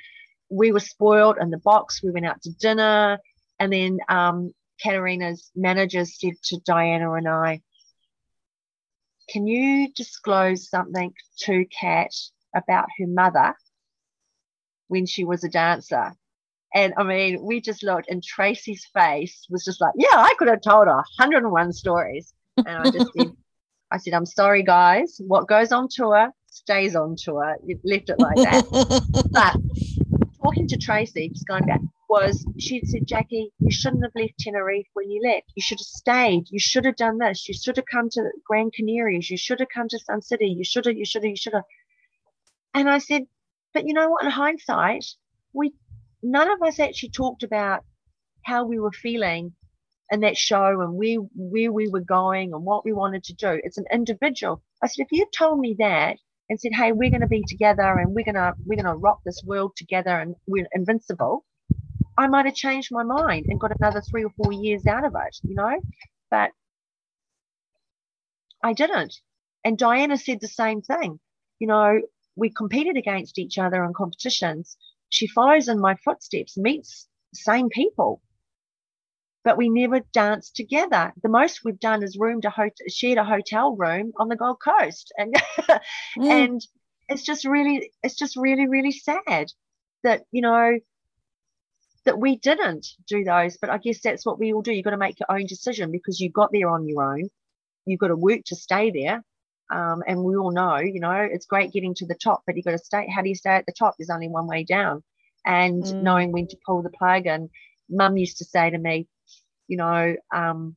we were spoiled in the box. We went out to dinner. And then um, Katerina's manager said to Diana and I, Can you disclose something to Kat about her mother when she was a dancer? And I mean, we just looked, and Tracy's face was just like, Yeah, I could have told her 101 stories. And I just said, I said, I'm sorry, guys. What goes on tour stays on tour. You've left it like that. but talking to Tracy, just going back, was she said, Jackie, you shouldn't have left Tenerife when you left. You should have stayed. You should have done this. You should have come to Gran Canaries. You should have come to Sun City. You should have, you should have, you should have. And I said, but you know what? In hindsight, we none of us actually talked about how we were feeling in that show and where where we were going and what we wanted to do. It's an individual. I said, if you told me that and said, "Hey, we're going to be together and we're going to we're going to rock this world together and we're invincible," I might have changed my mind and got another three or four years out of it, you know. But I didn't. And Diana said the same thing. You know, we competed against each other on competitions. She follows in my footsteps, meets same people, but we never danced together. The most we've done is roomed a hotel, shared a hotel room on the Gold Coast, and mm. and it's just really, it's just really, really sad that you know that we didn't do those. But I guess that's what we all do. You've got to make your own decision because you got there on your own. You've got to work to stay there. Um, and we all know, you know, it's great getting to the top, but you've got to stay. How do you stay at the top? There's only one way down. And mm. knowing when to pull the plug. And mum used to say to me, you know, um,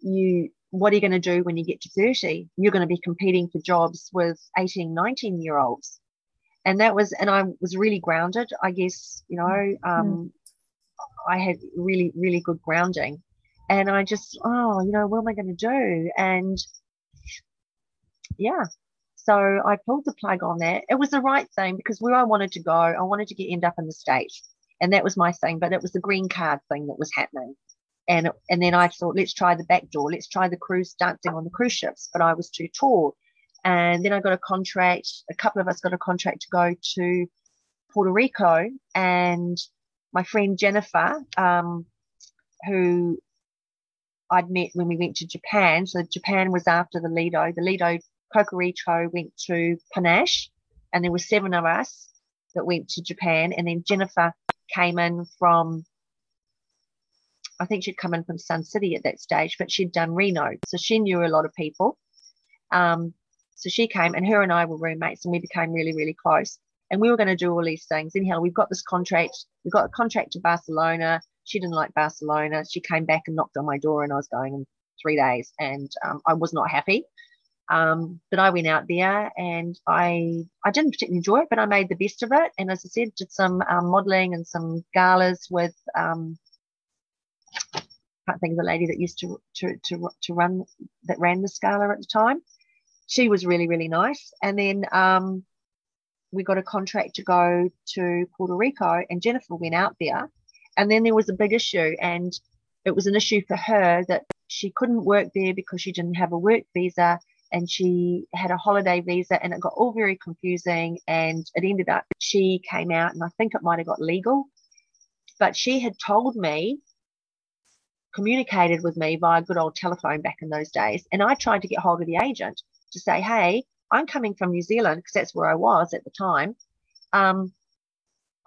you what are you going to do when you get to 30? You're going to be competing for jobs with 18, 19 year olds. And that was, and I was really grounded, I guess, you know, mm-hmm. um, I had really, really good grounding. And I just, oh, you know, what am I going to do? And yeah, so I pulled the plug on that. It was the right thing because where I wanted to go, I wanted to get end up in the States. And that was my thing, but it was the green card thing that was happening and and then I thought, let's try the back door, let's try the cruise dancing on the cruise ships, but I was too tall. And then I got a contract. A couple of us got a contract to go to Puerto Rico, and my friend Jennifer, um, who I'd met when we went to Japan. So Japan was after the Lido. The Lido Cocorico went to Panache, and there were seven of us that went to Japan. And then Jennifer came in from I think she'd come in from Sun City at that stage, but she'd done Reno. So she knew a lot of people. Um, so she came and her and I were roommates and we became really, really close. And we were going to do all these things. Anyhow, we've got this contract. We've got a contract to Barcelona. She didn't like Barcelona. She came back and knocked on my door and I was going in three days and um, I was not happy. Um, but I went out there and I I didn't particularly enjoy it, but I made the best of it. And as I said, did some um, modeling and some galas with um, can't think of the lady that used to to to to run that ran the Scala at the time. She was really really nice, and then um, we got a contract to go to Puerto Rico, and Jennifer went out there, and then there was a big issue, and it was an issue for her that she couldn't work there because she didn't have a work visa and she had a holiday visa and it got all very confusing and it ended up she came out and I think it might have got legal but she had told me communicated with me via good old telephone back in those days. And I tried to get hold of the agent to say, hey, I'm coming from New Zealand because that's where I was at the time. Um,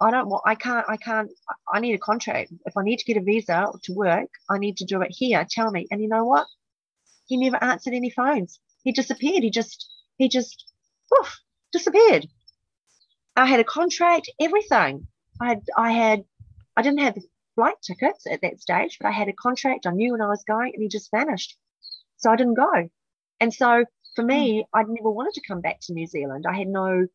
I don't want, I can't, I can't, I need a contract. If I need to get a visa to work, I need to do it here. Tell me. And you know what? He never answered any phones. He disappeared. He just, he just, woof, disappeared. I had a contract, everything. I had, I had, I didn't have the flight tickets at that stage, but I had a contract. I knew when I was going, and he just vanished. So I didn't go. And so for me, I'd never wanted to come back to New Zealand. I had no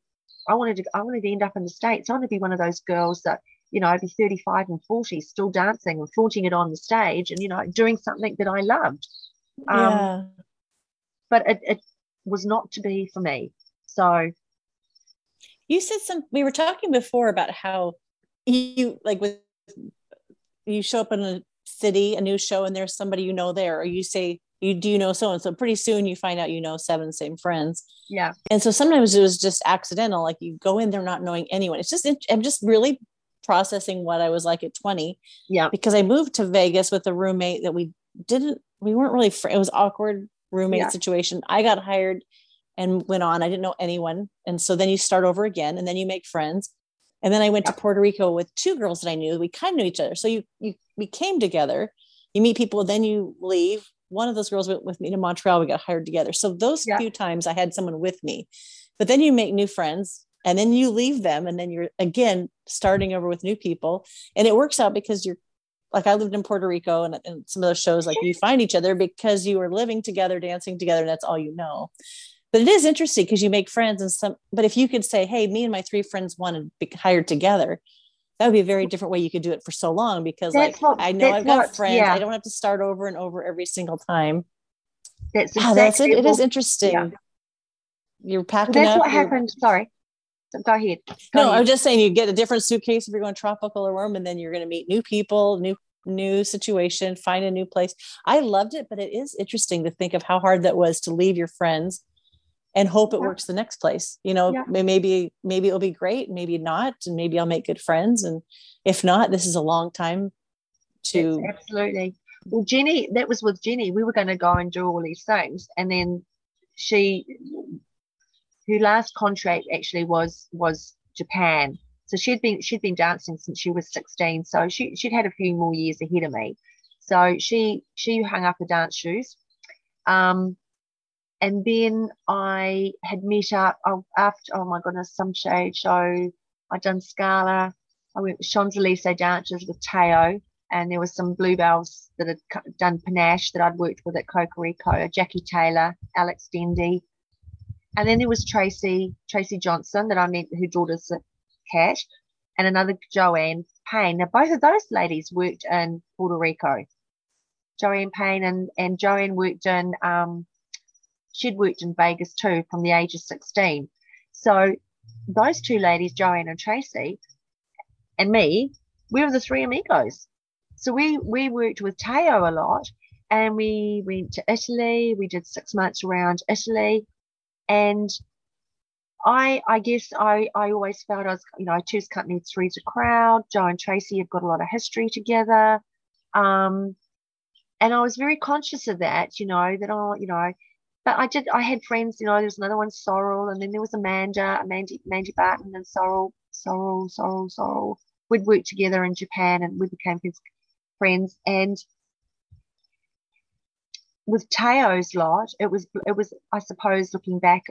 I wanted to I wanted to end up in the States. I wanted to be one of those girls that, you know, I'd be 35 and 40, still dancing and flaunting it on the stage and, you know, doing something that I loved. Um, yeah. But it, it was not to be for me. So
you said some we were talking before about how you like with you show up in a city, a new show, and there's somebody you know there, or you say you do you know so and so pretty soon you find out you know seven same friends.
Yeah.
And so sometimes it was just accidental like you go in there not knowing anyone. It's just i'm just really processing what i was like at 20
yeah.
because i moved to vegas with a roommate that we didn't we weren't really fr- it was awkward roommate yeah. situation. I got hired and went on. I didn't know anyone. And so then you start over again and then you make friends. And then i went yeah. to puerto rico with two girls that i knew. We kind of knew each other. So you you we came together. You meet people then you leave one of those girls went with me to Montreal. We got hired together. So those yeah. few times I had someone with me, but then you make new friends and then you leave them and then you're again starting over with new people. And it works out because you're like I lived in Puerto Rico and, and some of those shows, like you find each other because you were living together, dancing together, and that's all you know. But it is interesting because you make friends and some, but if you could say, Hey, me and my three friends want to be hired together, that would be a very different way you could do it for so long because that's like what, I know I've got what, friends. Yeah. I don't have to start over and over every single time.
That's exactly that's
it. It is interesting. Yeah. You're packing
that's
up.
what happened. Sorry. Go ahead. Go
no,
ahead.
I'm just saying you get a different suitcase if you're going tropical or warm, and then you're going to meet new people, new new situation, find a new place. I loved it, but it is interesting to think of how hard that was to leave your friends and hope it yeah. works the next place you know yeah. maybe maybe it'll be great maybe not and maybe i'll make good friends and if not this is a long time to
yes, absolutely well jenny that was with jenny we were going to go and do all these things and then she her last contract actually was was japan so she'd been she'd been dancing since she was 16 so she, she'd had a few more years ahead of me so she she hung up her dance shoes um, and then I had met up oh, after, oh my goodness, some shade show. I'd done Scala. I went with Champs Elysees Dancers with Teo, and there was some bluebells that had done panache that I'd worked with at Cocorico, Jackie Taylor, Alex Dendy. And then there was Tracy, Tracy Johnson that I met, her daughter's Cash, and another Joanne Payne. Now, both of those ladies worked in Puerto Rico. Joanne Payne and, and Joanne worked in um, she'd worked in Vegas too from the age of 16. So those two ladies, Joanne and Tracy, and me, we were the three amigos. So we we worked with Teo a lot and we went to Italy. We did six months around Italy. And I I guess I, I always felt I was, you know, Two's Company, Three's a crowd. Joe and Tracy have got a lot of history together. Um, and I was very conscious of that, you know, that I, you know, but I did. I had friends. You know, there was another one, Sorrel, and then there was Amanda, Amanda, Mandy Barton, and Sorrel, Sorrel, Sorrel, Sorrel. We'd worked together in Japan, and we became friends. And with Teo's lot, it was it was I suppose looking back,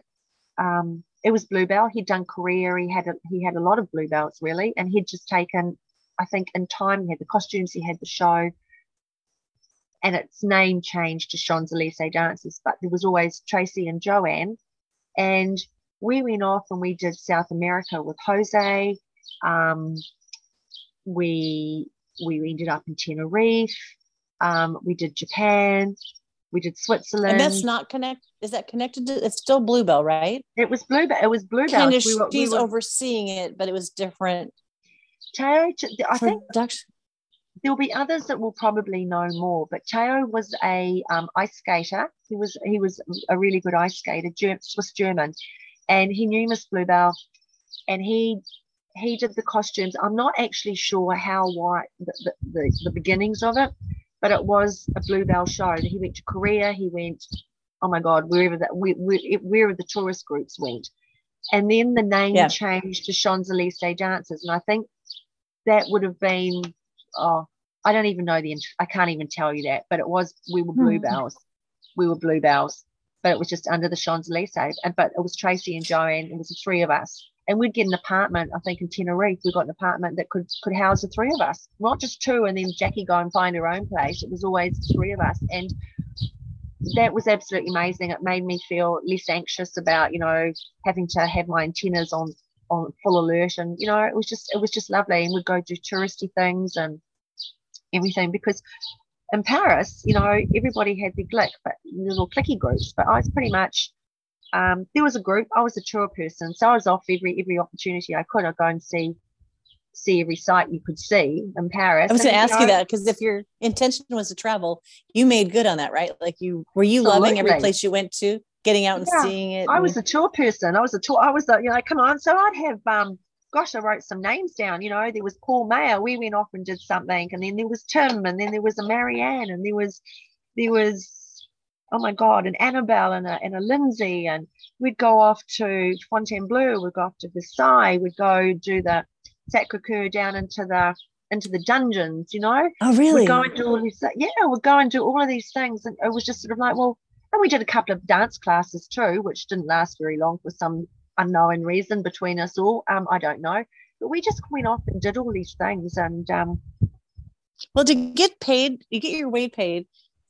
um, it was Bluebell. He'd done Korea. He had a, he had a lot of Bluebells really, and he'd just taken. I think in time he had the costumes, he had the show, and its name changed to Champs Elysees Dancers, but there was always Tracy and Joanne. And we went off and we did South America with Jose. Um, we we ended up in Tenerife. Um, we did Japan. We did Switzerland.
And that's not connect. Is that connected to? It's still Bluebell, right?
It was Bluebell. It was Bluebell.
Kind of, we were, she's we were, overseeing it, but it was different.
Teo, I think there'll be others that will probably know more, but Teo was a um, ice skater. He was he was a really good ice skater, Swiss German, and he knew Miss Bluebell, and he he did the costumes. I'm not actually sure how wide the, the, the, the beginnings of it, but it was a Bluebell show. He went to Korea. He went, oh my God, wherever that wherever the tourist groups went, and then the name yeah. changed to Champs Elysees Dancers, and I think that would have been oh I don't even know the I can't even tell you that, but it was we were Bluebells, mm. we were Bluebells, but it was just under the Champs Elysees, and but it was Tracy and Joanne. It was the three of us and we'd get an apartment. I think in Tenerife, we got an apartment that could could house the three of us, not just two, and then Jackie go and find her own place. It was always the three of us, and that was absolutely amazing. It made me feel less anxious about you know having to have my antennas on on full alert, and you know it was just it was just lovely. And we'd go do touristy things and everything because in Paris, you know, everybody had their glick, but little clicky groups. But I was pretty much um, there was a group. I was a tour person, so I was off every every opportunity I could. I'd go and see see every site you could see in Paris.
I was going to ask know, you that because if your intention was to travel, you made good on that, right? Like you were you absolutely. loving every place you went to, getting out and yeah, seeing it.
I was a tour person. I was a tour. I was a you know come on. So I'd have um gosh, I wrote some names down. You know, there was Paul Mayer. We went off and did something, and then there was Tim, and then there was a Marianne, and there was there was oh my God, an Annabelle and a, and a Lindsay. And we'd go off to Fontainebleau, we'd go off to Versailles, we'd go do the Sacre Coeur down into the into the dungeons, you know?
Oh, really?
We'd go and do all these, yeah, we'd go and do all of these things. And it was just sort of like, well, and we did a couple of dance classes too, which didn't last very long for some unknown reason between us all. Um, I don't know. But we just went off and did all these things. And um,
well, to get paid, you get your way paid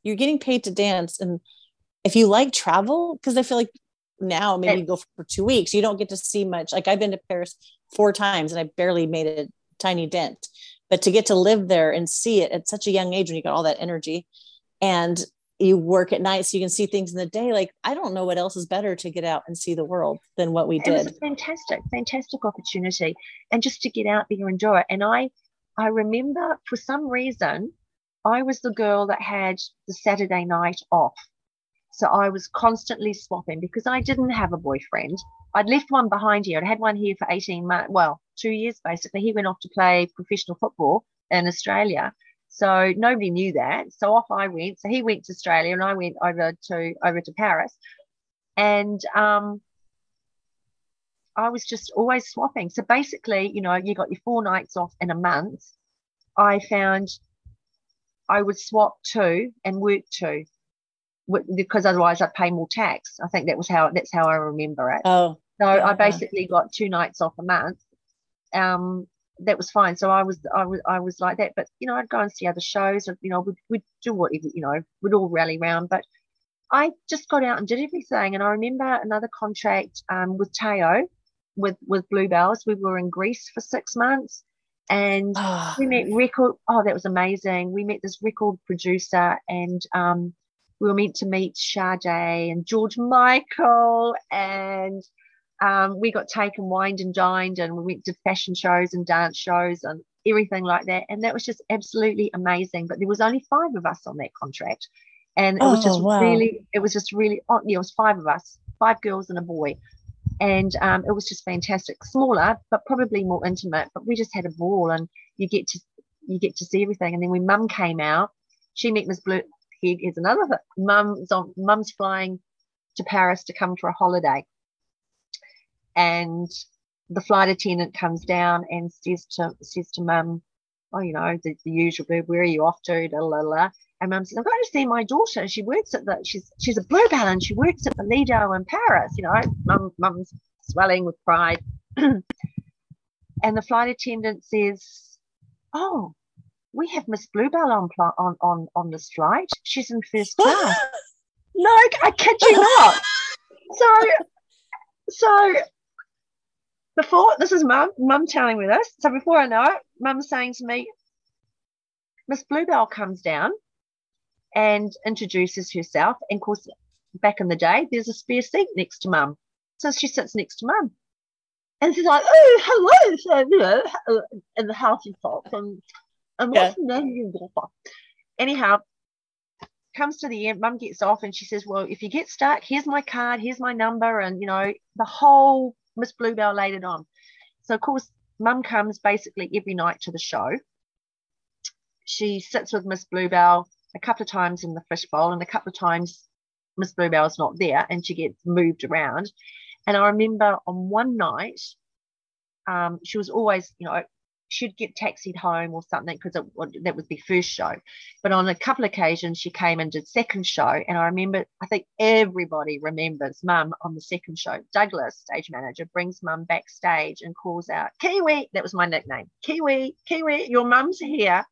you're getting paid to dance and if you like travel because i feel like now maybe you go for two weeks you don't get to see much like i've been to paris four times and i barely made a tiny dent but to get to live there and see it at such a young age when you got all that energy and you work at night so you can see things in the day like i don't know what else is better to get out and see the world than what we did it
was a fantastic fantastic opportunity and just to get out there and do it and i i remember for some reason I was the girl that had the Saturday night off. So I was constantly swapping because I didn't have a boyfriend. I'd left one behind here. I'd had one here for 18 months, well, two years basically. He went off to play professional football in Australia. So nobody knew that. So off I went. So he went to Australia and I went over to over to Paris. And um, I was just always swapping. So basically, you know, you got your four nights off in a month. I found I would swap two and work two because otherwise I'd pay more tax. I think that was how that's how I remember it.
Oh,
so yeah, I basically got two nights off a month. Um, that was fine. So I was I was I was like that. But you know, I'd go and see other shows. Or, you know, we'd, we'd do whatever. You know, we'd all rally around. But I just got out and did everything. And I remember another contract um, with Teo with with Bluebells. We were in Greece for six months and oh. we met record oh that was amazing we met this record producer and um, we were meant to meet Sade and George Michael and um, we got taken wined and dined and we went to fashion shows and dance shows and everything like that and that was just absolutely amazing but there was only five of us on that contract and it oh, was just wow. really it was just really oh, yeah, it was five of us five girls and a boy and um, it was just fantastic. Smaller, but probably more intimate. But we just had a ball, and you get to you get to see everything. And then when Mum came out, she met Miss Blue. Here's another Mum's on Mum's flying to Paris to come for a holiday, and the flight attendant comes down and says to says to Mum, "Oh, you know the, the usual. Where are you off to?" Da, la, la. And mum says, I'm going to see my daughter. She works at the, she's she's a bluebell and she works at the Lido in Paris. You know, mum, mum's swelling with pride. and the flight attendant says, Oh, we have Miss Bluebell on, on, on, on this flight. She's in first class. no, I kid you not. So, so before this is mum, mum telling me this. So before I know it, mum's saying to me, Miss Bluebell comes down and introduces herself. And of course, back in the day, there's a spare seat next to mum. So she sits next to mum. And she's like, oh, hello, so, you know, uh, in the healthy talk. And, and what's the name of Anyhow, comes to the end, mum gets off and she says, well, if you get stuck, here's my card, here's my number. And, you know, the whole Miss Bluebell laid it on. So, of course, mum comes basically every night to the show. She sits with Miss Bluebell a couple of times in the fishbowl, and a couple of times Miss Bluebell's not there and she gets moved around. And I remember on one night, um, she was always, you know, she'd get taxied home or something because that was the first show. But on a couple of occasions, she came and did second show. And I remember, I think everybody remembers mum on the second show. Douglas, stage manager, brings mum backstage and calls out, Kiwi, that was my nickname, Kiwi, Kiwi, your mum's here.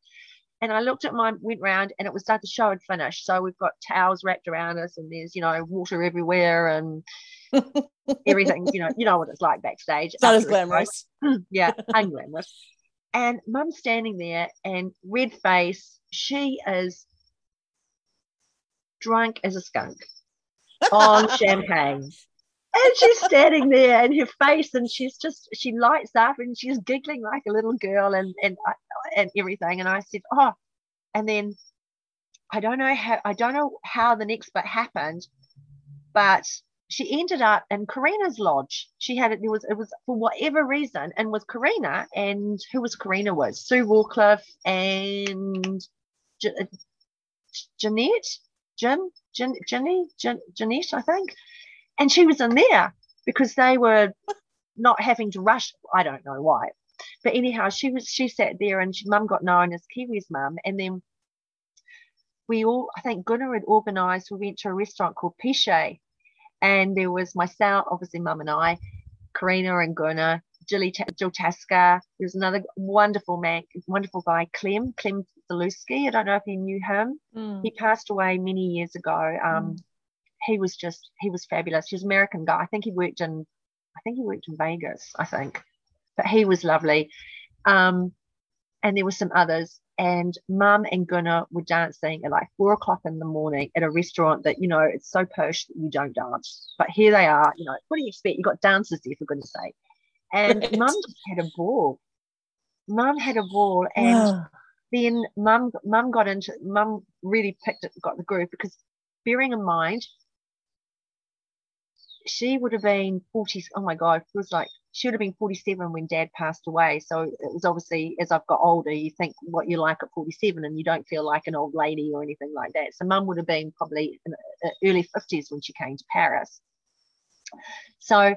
And I looked at my went round and it was like the show had finished. So we've got towels wrapped around us and there's, you know, water everywhere and everything, you know, you know what it's like backstage.
It's not as glamorous.
yeah, unglamorous. And mum's standing there and red face. She is drunk as a skunk on champagne. And she's standing there and her face, and she's just, she lights up and she's giggling like a little girl and, and, and everything. And I said, Oh, and then I don't know how, I don't know how the next bit happened, but she ended up in Karina's lodge. She had it. Was it was for whatever reason, and with Karina and who was Karina was Sue Warcliffe and Je, uh, Jeanette, Jen, Jen, Jenny, Jen, Jeanette, I think, and she was in there because they were not having to rush. I don't know why, but anyhow, she was. She sat there, and Mum got known as Kiwi's mum, and then we all. I think Gunnar had organised. We went to a restaurant called Piche and there was myself, obviously, mum and I, Karina and Gunnar, Jill, Jill Tasker. There was another wonderful man, wonderful guy, Clem, Clem Zaluski. I don't know if you knew him. Mm. He passed away many years ago. Um, mm. He was just, he was fabulous. He's an American guy. I think he worked in, I think he worked in Vegas, I think. But he was lovely. Um, and there were some others and mum and Gunnar were dancing at like four o'clock in the morning at a restaurant that, you know, it's so posh that you don't dance. But here they are, you know, what do you expect? You've got dancers there, for goodness sake. And right. mum just had a ball. Mum had a ball. And then mum mum got into mum really picked it, got the groove because bearing in mind, she would have been 40, oh my God, it was like she would have been 47 when dad passed away. So it was obviously as I've got older, you think what you like at 47 and you don't feel like an old lady or anything like that. So mum would have been probably in the early 50s when she came to Paris. So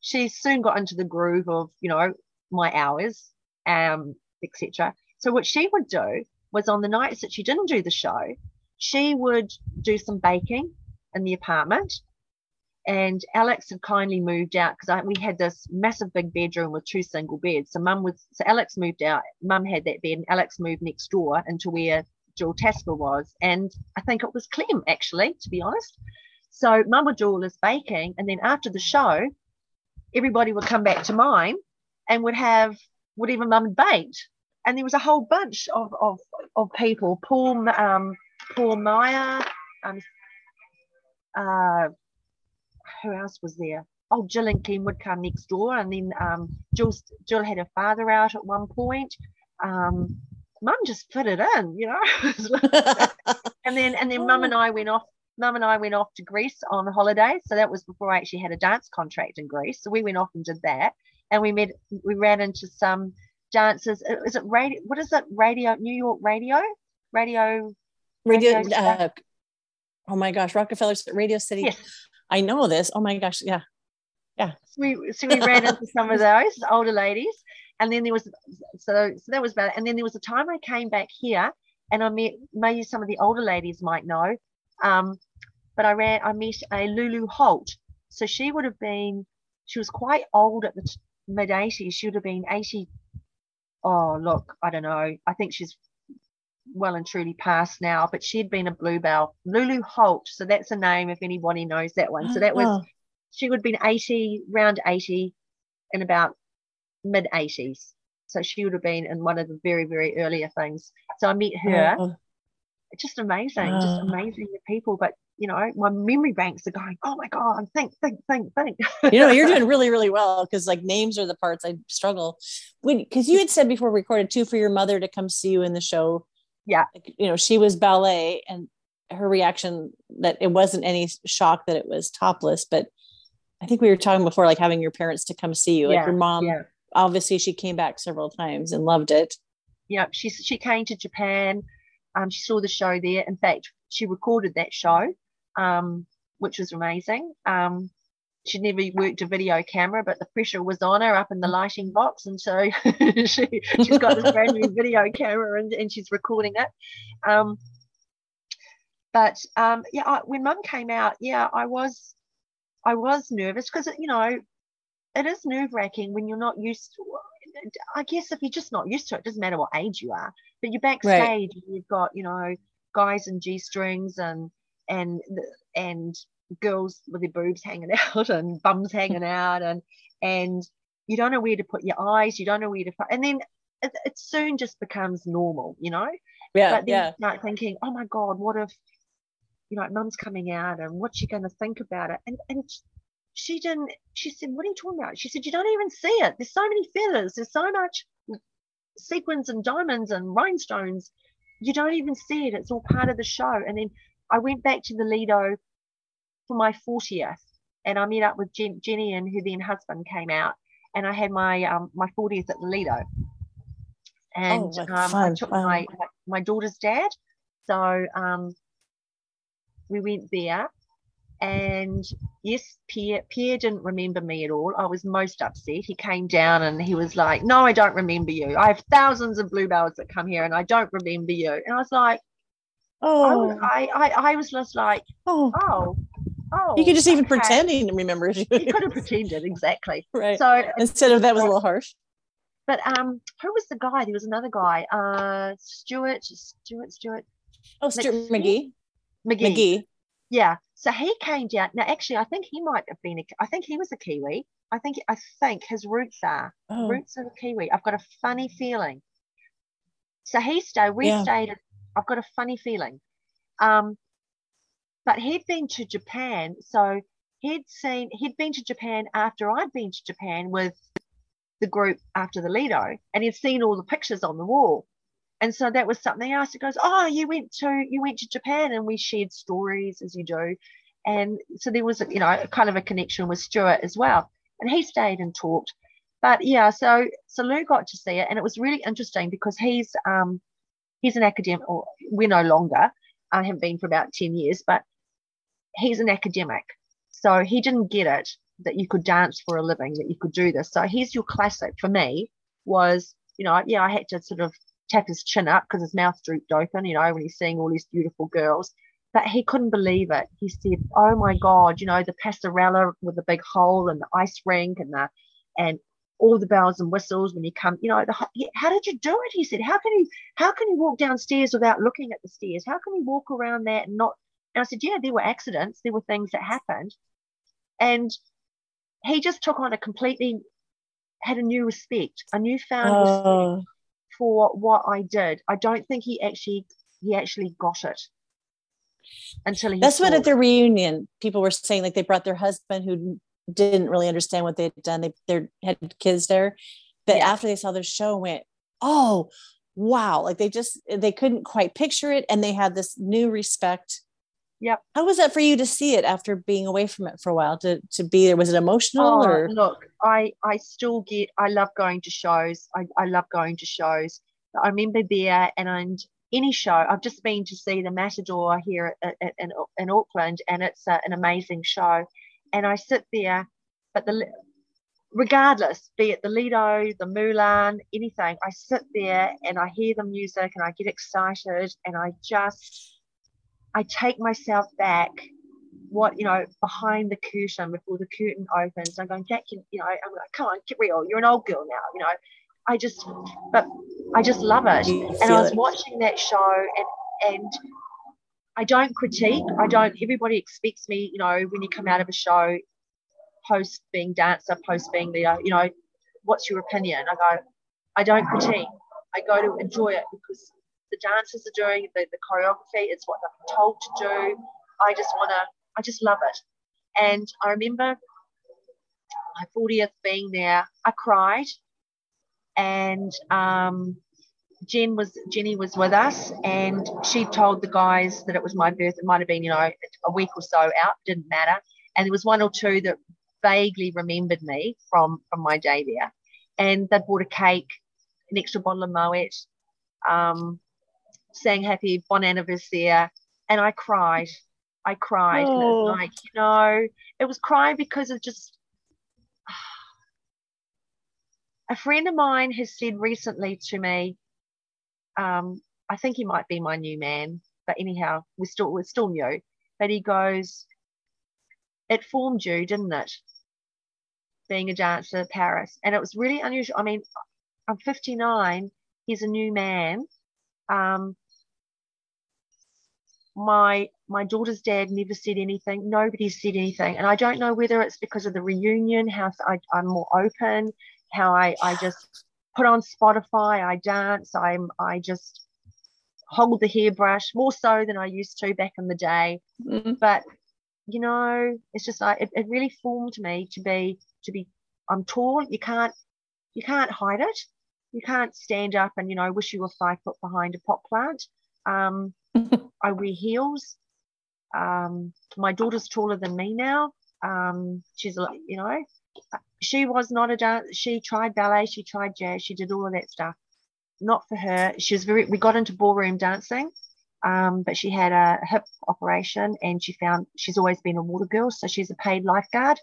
she soon got into the groove of, you know, my hours, um, etc. So what she would do was on the nights that she didn't do the show, she would do some baking in the apartment and Alex had kindly moved out because we had this massive big bedroom with two single beds. So mum was so Alex moved out. Mum had that bed, and Alex moved next door into where Jill Tasker was, and I think it was Clem actually, to be honest. So mum would do all this baking, and then after the show, everybody would come back to mine and would have whatever mum baked. And there was a whole bunch of of, of people. Paul um, Paul Meyer, um, uh, who else was there? Oh, Jill and Ken would come next door, and then um, Jill, Jill had her father out at one point. Um, Mum just fit it in, you know. and then and then Mum and I went off. Mum and I went off to Greece on holiday, So that was before I actually had a dance contract in Greece. So we went off and did that, and we met. We ran into some dancers. Is it radio? What is it? Radio New York Radio, radio,
radio. radio uh, oh my gosh, Rockefeller Radio City. Yes. I know this. Oh my gosh. Yeah. Yeah.
So we, so we ran into some of those older ladies. And then there was, so, so that was about it. And then there was a time I came back here and I met, maybe some of the older ladies might know. Um, but I ran, I met a Lulu Holt. So she would have been, she was quite old at the mid 80s. She would have been 80. Oh, look, I don't know. I think she's well and truly passed now, but she'd been a bluebell. Lulu Holt. So that's a name if anybody knows that one. So that was, oh. she would have been 80, round 80 in about mid 80s. So she would have been in one of the very, very earlier things. So I met her. Oh. oh. Just amazing, oh. just amazing the people. But you know, my memory banks are going, oh my God, think, think, think, think.
you know, you're doing really, really well because like names are the parts I struggle when because you had said before we recorded too for your mother to come see you in the show
yeah
you know she was ballet and her reaction that it wasn't any shock that it was topless but i think we were talking before like having your parents to come see you like yeah, your mom yeah. obviously she came back several times and loved it
yeah she she came to japan Um, she saw the show there. In fact, she recorded that show, um, which was amazing. Um, she'd never worked a video camera, but the pressure was on her up in the lighting box. And so she, she's got this brand new video camera and, and she's recording it. Um, but um, yeah, I, when mum came out, yeah, I was, I was nervous because, you know, it is nerve wracking when you're not used to I guess if you're just not used to it, it doesn't matter what age you are, but you're backstage right. and you've got, you know, guys in G strings and, and, and girls with their boobs hanging out and bums hanging out and and you don't know where to put your eyes you don't know where to put and then it, it soon just becomes normal you know?
Yeah
but then
yeah.
you start thinking oh my god what if you know mum's coming out and what's she going to think about it? And and she didn't she said what are you talking about? She said you don't even see it. There's so many feathers there's so much sequins and diamonds and rhinestones. You don't even see it. It's all part of the show. And then i went back to the lido for my 40th and I met up with Jen, Jenny and her then husband came out and I had my um, my 40th at the Lido. And oh, um, I took my, my daughter's dad. So um, we went there and yes, Pierre, Pierre didn't remember me at all. I was most upset. He came down and he was like, No, I don't remember you. I have thousands of bluebells that come here and I don't remember you. And I was like, Oh, I was, I, I, was just like, Oh, oh
Oh, you could just even okay. pretending to remember.
you could have pretended exactly.
Right. So instead of that was a little harsh.
But um, who was the guy? There was another guy. Uh, Stuart, Stuart, Stuart.
Oh, Stuart McGee.
McGee.
McGee.
Yeah. So he came down. Now, actually, I think he might have been. A, I think he was a Kiwi. I think. I think his roots are oh. roots of a Kiwi. I've got a funny feeling. So he stayed. We yeah. stayed. I've got a funny feeling. Um, but he'd been to Japan, so he'd seen he'd been to Japan after I'd been to Japan with the group after the Lido, and he'd seen all the pictures on the wall. And so that was something else. It goes, oh, you went to you went to Japan, and we shared stories as you do, and so there was you know kind of a connection with Stuart as well, and he stayed and talked. But yeah, so so Lou got to see it, and it was really interesting because he's um he's an academic, or we're no longer. I haven't been for about ten years, but he's an academic. So he didn't get it that you could dance for a living, that you could do this. So here's your classic for me was, you know, yeah, I had to sort of tap his chin up because his mouth drooped open, you know, when he's seeing all these beautiful girls. But he couldn't believe it. He said, Oh my God, you know, the passerella with the big hole and the ice rink and the and all the bells and whistles when you come, you know, the, how did you do it? He said, How can you how can you walk downstairs without looking at the stairs? How can you walk around that and not and I said, Yeah, there were accidents, there were things that happened. And he just took on a completely, had a new respect, a newfound oh. respect for what I did. I don't think he actually, he actually got it until he.
That's what at the reunion people were saying, like they brought their husband who didn't really understand what they'd done. They they had kids there, but yeah. after they saw the show, went, oh wow, like they just they couldn't quite picture it, and they had this new respect
Yep.
How was that for you to see it after being away from it for a while? To to be there, was it emotional
oh,
or?
Look, I I still get. I love going to shows. I I love going to shows. I remember there and and any show. I've just been to see the Matador here at, at, in in Auckland, and it's a, an amazing show. And I sit there, but the regardless, be it the Lido, the Moulin, anything, I sit there and I hear the music and I get excited and I just I take myself back, what you know, behind the curtain before the curtain opens. I'm going, Jack, you, you know, I'm like, come on, get real. You're an old girl now, you know. I just, but I just love it. and I was it. watching that show, and and I don't critique. I don't. Everybody expects me, you know, when you come out of a show, post being dancer, post being leader, you know, what's your opinion? I go, I don't critique. I go to enjoy it because the dancers are doing, the, the choreography, it's what they've been told to do. I just want to, I just love it. And I remember my 40th being there, I cried. And um, Jen was Jenny was with us, and she told the guys that it was my birth. It might have been, you know, a week or so out. Didn't matter. And there was one or two that vaguely remembered me from from my day there, and they bought a cake, an extra bottle of Moet, um, sang happy bon anniversary and I cried. I cried. And
Oh.
it's like, you know, it was crying because of just a friend of mine has said recently to me, um, I think he might be my new man, but anyhow, we're still we're still new. But he goes, It formed you, didn't it? Being a dancer Paris. And it was really unusual. I mean, I'm 59, he's a new man. Um, my my daughter's dad never said anything. Nobody said anything, and I don't know whether it's because of the reunion, how I, I'm more open, how I I just put on Spotify, I dance, I'm I just hold the hairbrush more so than I used to back in the day.
Mm.
But you know, it's just like it, it really formed me to be to be. I'm tall. You can't you can't hide it. You can't stand up and you know wish you were five foot behind a pot plant. Um, I wear heels. Um, my daughter's taller than me now. Um, she's a you know, she was not a dance. She tried ballet. She tried jazz. She did all of that stuff. Not for her. She was very. We got into ballroom dancing, um, but she had a hip operation, and she found she's always been a water girl, so she's a paid lifeguard.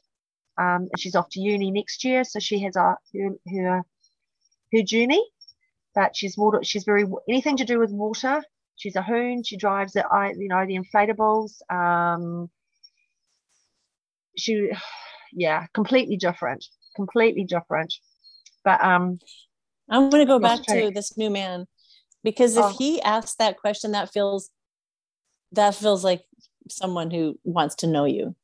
Um, she's off to uni next year, so she has a her her, her journey. But she's water. She's very anything to do with water. She's a hoon. She drives the I you know the inflatables. Um, she, yeah, completely different, completely different. But um,
I'm going to go back to this new man because if
Oh.
he asks that question, that feels that feels like someone who wants to know you.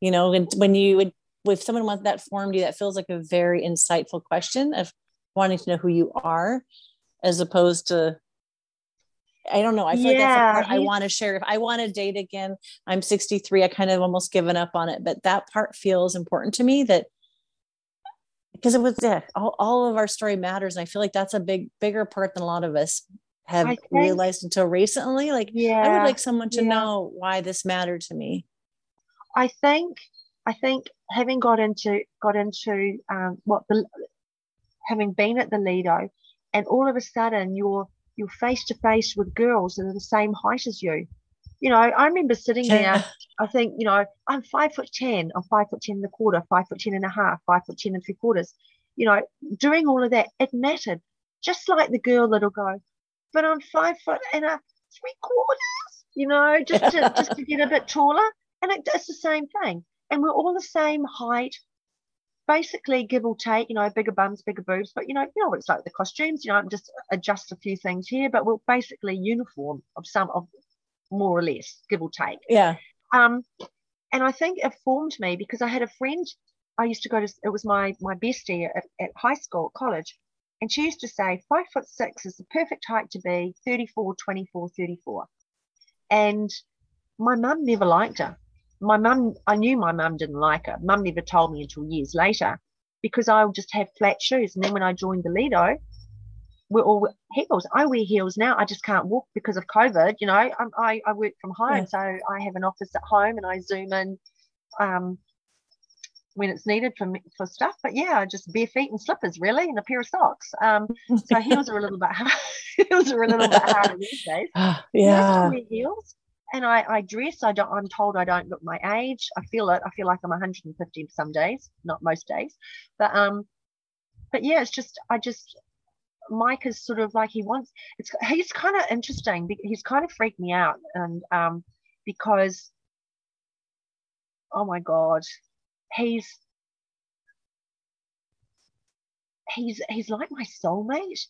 You know, and when you would if someone wants that formed you, that feels like a very insightful question of wanting to know who you are, as opposed to I don't know. I feel like that's the part I want to share. If I want to date again, I'm 63. I kind of almost given up on it, but that part feels important to me that because it was yeah, all, all of our story matters. And I feel like that's a big, bigger part than a lot of us have
think-
realized until recently. Like
yeah,
I would like someone to
yeah.
know why this mattered to me.
I think I think having got into got into um, what the having been at the Lido, and all of a sudden you're you're face to face with girls that are the same height as you. You know, I remember sitting there. I think you know I'm five foot ten. I'm five foot ten and a quarter, five foot ten and a half, five foot ten and three quarters. You know, doing all of that, it mattered. Just like the girl that'll go, but I'm five foot and a three quarters. You know, just to, just to get a bit taller and it, it's the same thing and we're all the same height basically give or take you know bigger bums bigger boobs but you know you know what it's like the costumes you know I'm just adjust a few things here but we're basically uniform of some of more or less give or take.
Yeah.
um and i think it formed me because i had a friend i used to go to it was my my bestie at, at high school college and she used to say five foot six is the perfect height to be 34 24 34 and my mum never liked her my mum i knew my mum didn't like her. Mum never told me until years later because i would just have flat shoes. And then when i joined the lido we're all heels i wear heels now. I just can't walk because of covid you know. I'm, i i work from home
Yeah.
so i have an office at home and i zoom in um when it's needed for me, for stuff. But yeah just bare feet and slippers really and a pair of socks. Um so heels are a little bit hard heels are a little bit harder these days. I
yeah.
wear heels and I, I dress. I don't. I'm told I don't look my age. I feel it. I feel like I'm 150 some days, not most days, but um, but yeah, it's just I just Mike is sort of like he wants. It's he's kind of interesting. He's kind of freaked me out, and um, because oh my god, he's he's he's like my soulmate.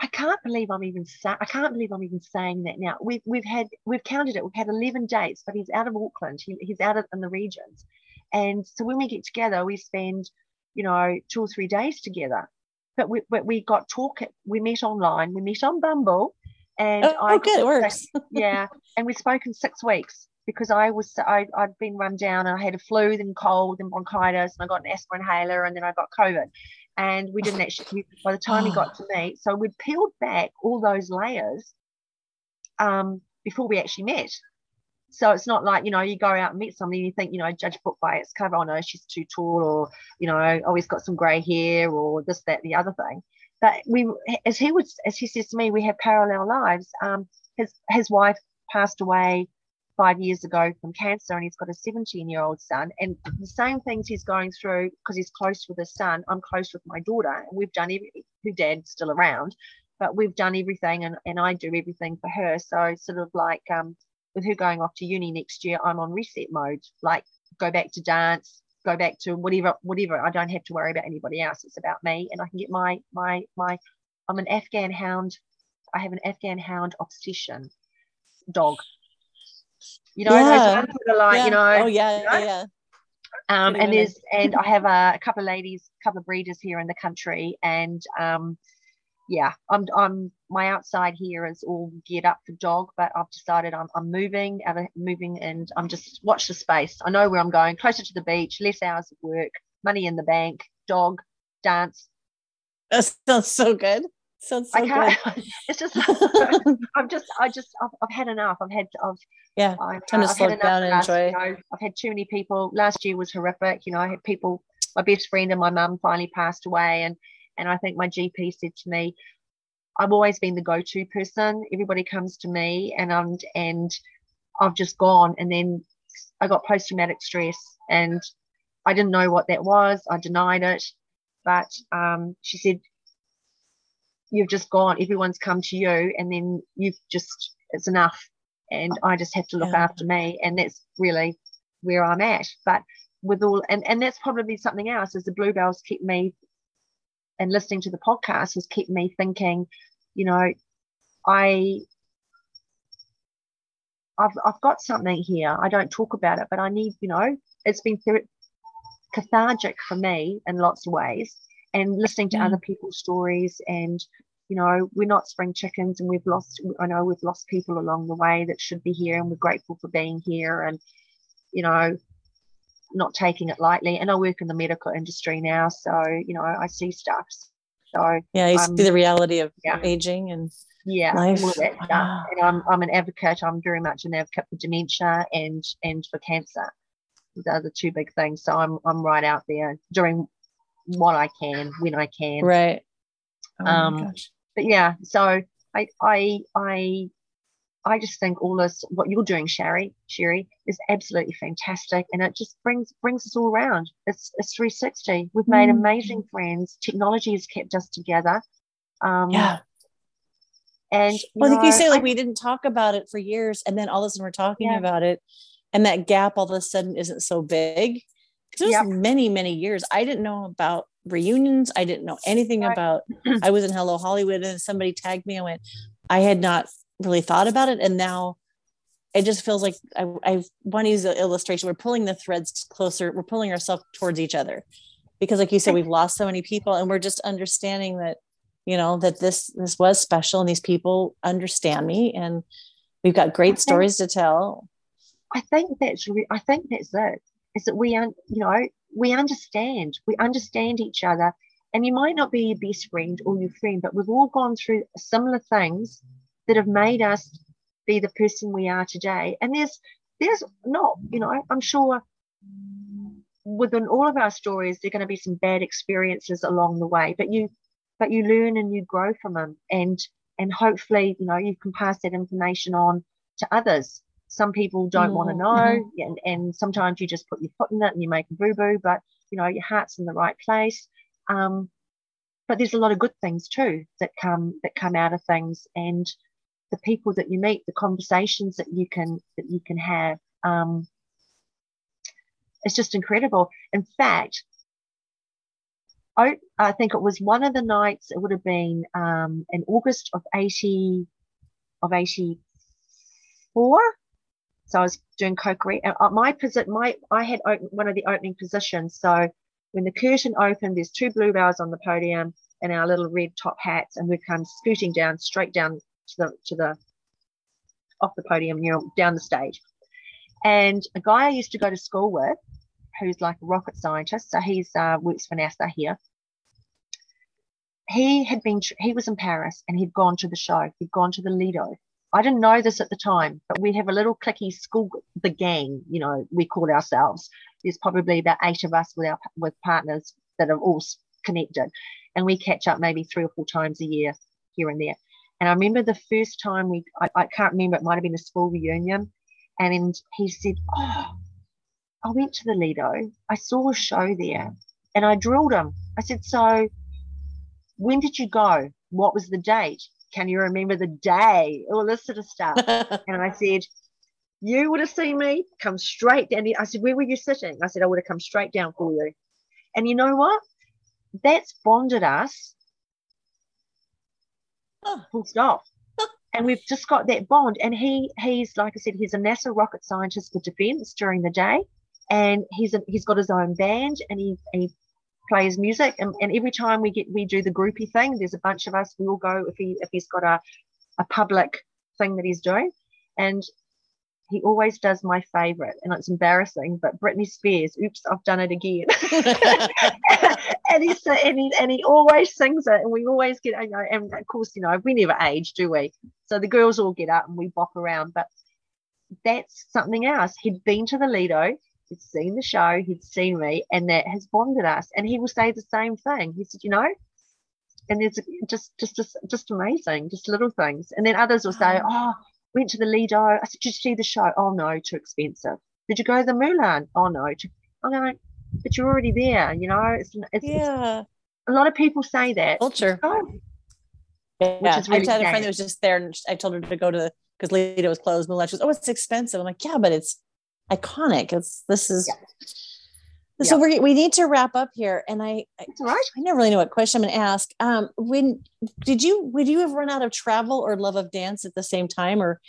I can't believe I'm even sa- I can't believe I'm even saying that now. We've we've had we've counted it. We've had 11 dates, but he's out of Auckland. He, he's out of, in the regions, and so when we get together, we spend you know two or three days together. But we but we got talk. We met online. We met on Bumble, and
Oh,
I oh,
good. It works.
yeah, and we spoke in six weeks because I was I, I'd been run down and I had a flu, then cold, and bronchitis, and I got an asthma inhaler, and then I got COVID. And we didn't actually. By the time he got to me so we'd peeled back all those layers um, before we actually met. So it's not like you know you go out and meet somebody and you think you know judge book by its cover. Oh no, she's too tall, or you know, oh he's got some grey hair, or this, that, the other thing. but we, as he was, as he says to me, we have parallel lives. Um, his his wife passed away five years ago from cancer, and he's got a 17 year old son. And the same things he's going through because he's close with his son. I'm close with my daughter, and we've done every. Her dad's still around, but we've done everything, and and I do everything for her. So sort of like um, with her going off to uni next year, I'm on reset mode. Like go back to dance, go back to whatever whatever i don't have to worry about anybody else it's about me and i can get my my my i'm an afghan hound i have an afghan hound obsession dog you know
Yeah.
those ones that are like
yeah.
you know
oh yeah,
you know?
yeah,
um, and there's and I have a, a couple of ladies, a couple of breeders here in the country, and um, yeah, I'm I'm my outside here is all geared up for dog, but I've decided I'm I'm moving, of moving, and I'm just watch the space. I know where I'm going, closer to the beach, less hours of work, money in the bank, dog, dance.
That sounds so good. Sounds so
I can't. it's just I'm just I just I've, I've had enough. I've had I've
Yeah,
I've,
time to
I've
slow down and
last-
enjoy.
You know, I've had too many people. Last year was horrific. You know, I had people. My best friend and my mum finally passed away, and and I think my GP said to me, "I've always been the go-to person. Everybody comes to me, and I'm and I've just gone. And then I got post-traumatic stress, and I didn't know what that was. I denied it, but um, she said." You've just gone. Everyone's come to you, and then you've just it's enough and I just have to look
Yeah.
after me, and that's really where I'm at. But with all, and and that's probably something else. Is the bluebells keep me, and listening to the podcast has kept me thinking, you know, I. I've, I've got something here. I don't talk about it, but I need, you know, it's been cathartic for me in lots of ways. And listening to
Mm.
other people's stories and you know, we're not spring chickens and we've lost, I know we've lost people along the way that should be here and we're grateful for being here and, you know, not taking it lightly. And I work in the medical industry now, so, you know, I see stuff. So,
Yeah, you
Um,
see the reality of
yeah.
aging and
yeah,
Life.
all of that stuff. And I'm, I'm an advocate. I'm very much an advocate for dementia and, and for cancer. They're the two big things. So I'm, I'm right out there doing what I can when I can.
right. Oh
Um, but yeah, so I I I I just think all this what you're doing, Sherry, Sherry, is absolutely fantastic, and it just brings brings us all around. It's it's 360. We've made
Mm.
amazing friends. Technology has kept us together. Um,
Yeah.
and you
Well, I think you say like
I-
we didn't talk about it for years, and then all of a sudden we're talking
Yeah.
about it, and that gap all of a sudden isn't so big. It was
Yep.
many, many years. I didn't know about reunions. I didn't know anything
Right.
about. I was in Hello Hollywood, and somebody tagged me. I went. I had not really thought about it, and now it just feels like I, I want to use the illustration. We're pulling the threads closer. We're pulling ourselves towards each other, because, like you said, we've lost so many people, and we're just understanding that you know that this this was special and these people understand me and we've got great
Okay.
stories to tell
I think that's re- I think that's it. Is that we un- you know we understand we understand each other, and you might not be your best friend or your friend, but we've all gone through similar things that have made us be the person we are today. And there's there's not you know I'm sure within all of our stories there are going to be some bad experiences along the way, but you but you learn and you grow from them, and and hopefully you know you can pass that information on to others some people don't want to know and, and sometimes you just put your foot in it and you make a boo-boo but you know your heart's in the right place. Um, but there's a lot of good things too that come that come out of things and the people that you meet the conversations that you can that you can have um, it's just incredible. In fact I, I think it was one of the nights it would have been um, in august of 80 of 84 so I was doing Cocorico. and, uh, My posi- my I had open, one of the opening positions. So when the curtain opened, there's two bluebells on the podium and our little red top hats, and we come scooting down straight down to the to the off the podium, you know, down the stage. And a guy I used to go to school with, who's like a rocket scientist, so he's uh, works for NASA here. He had been he was in Paris and he'd gone to the show. He'd gone to the Lido, I didn't know this at the time, but we have a little clicky school, the gang, you know, we call ourselves. There's probably about eight of us with our with partners that are all connected. and we catch up maybe three or four times a year here and there. And I remember the first time we, I, I can't remember, it might have been a school reunion. And he said, Oh, I went to the Lido. I saw a show there and I drilled him. I said, So when did you go? What was the date? Can you remember the day? All this sort of stuff. and I said, You would have seen me come straight down. I said, Where were you sitting? I said, I would have come straight down for you. And you know what? That's bonded us. Oh. Full stop. and we've just got that bond. And he he's like I said, he's a NASA rocket scientist for defense during the day. And he's a, he's got his own band and he, he plays music and, and every time we get we do the groupie thing there's a bunch of us we all go if he if he's got a, a public thing that he's doing. And he always does my favorite and it's embarrassing but Britney Spears oops I've done it again. And he's and he, and he always sings it and we always get you know and of course you know we never age do we? So the girls all get up and we bop around but that's something else. He'd been to the Lido he'd seen the show, he'd seen me, and that has bonded us. And he will say the same thing. He said, you know, and it's just just just just amazing, just little things. And then others will say, oh, oh went to the Lido. I said, did you see the show? Oh no, too expensive. Did you go to the Moulin? Oh no. I'm going, but you're already there. You know, it's, it's,
yeah.
It's, a lot of people say that.
Culture. Oh, yeah, really I had a friend that was just there, and I told her to go to because Lido was closed. Moulin. She was, oh, it's expensive. I'm like, yeah, but it's iconic. It's this is yeah. so yeah. we we need to wrap up here. And I I, right. I never really know what question I'm going to ask. Um, when did you would you have run out of travel or love of dance at the same time, or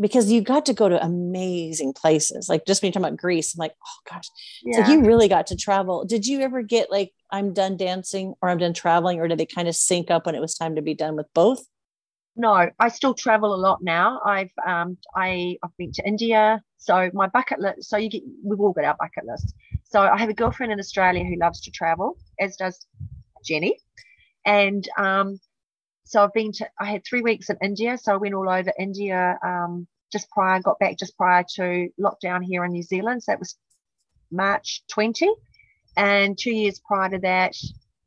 because you got to go to amazing places? Like just when you're talking about Greece, I'm like, oh gosh, yeah. so you really got to travel. Did you ever get like I'm done dancing or I'm done traveling, or did they kind of sync up when it was time to be done with both?
no, I still travel a lot now. I've um I I've been to India. So my bucket list. So you get we've all got our bucket list. So I have a girlfriend in Australia who loves to travel, as does Jenny, and um, so I've been to. I had three weeks in India. So I went all over India um, just prior. Got back just prior to lockdown here in New Zealand. So that was March 20, and two years prior to that,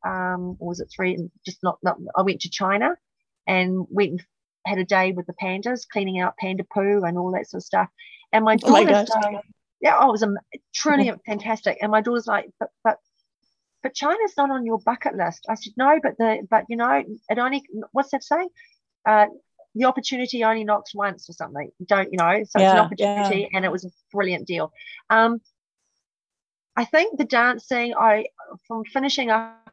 um, or was it three? Just not, not. I went to China and went and had a day with the pandas, cleaning out panda poo and all that sort of stuff. And my daughter's oh my yeah, oh, it was a, truly fantastic. And my daughter's like, but but but China's not on your bucket list. I said no, but the but you know it only what's that saying? Uh, the opportunity only knocks once or something. Don't you know? So yeah, it's an opportunity, yeah. and it was a brilliant deal. Um, I think the dancing, I from finishing up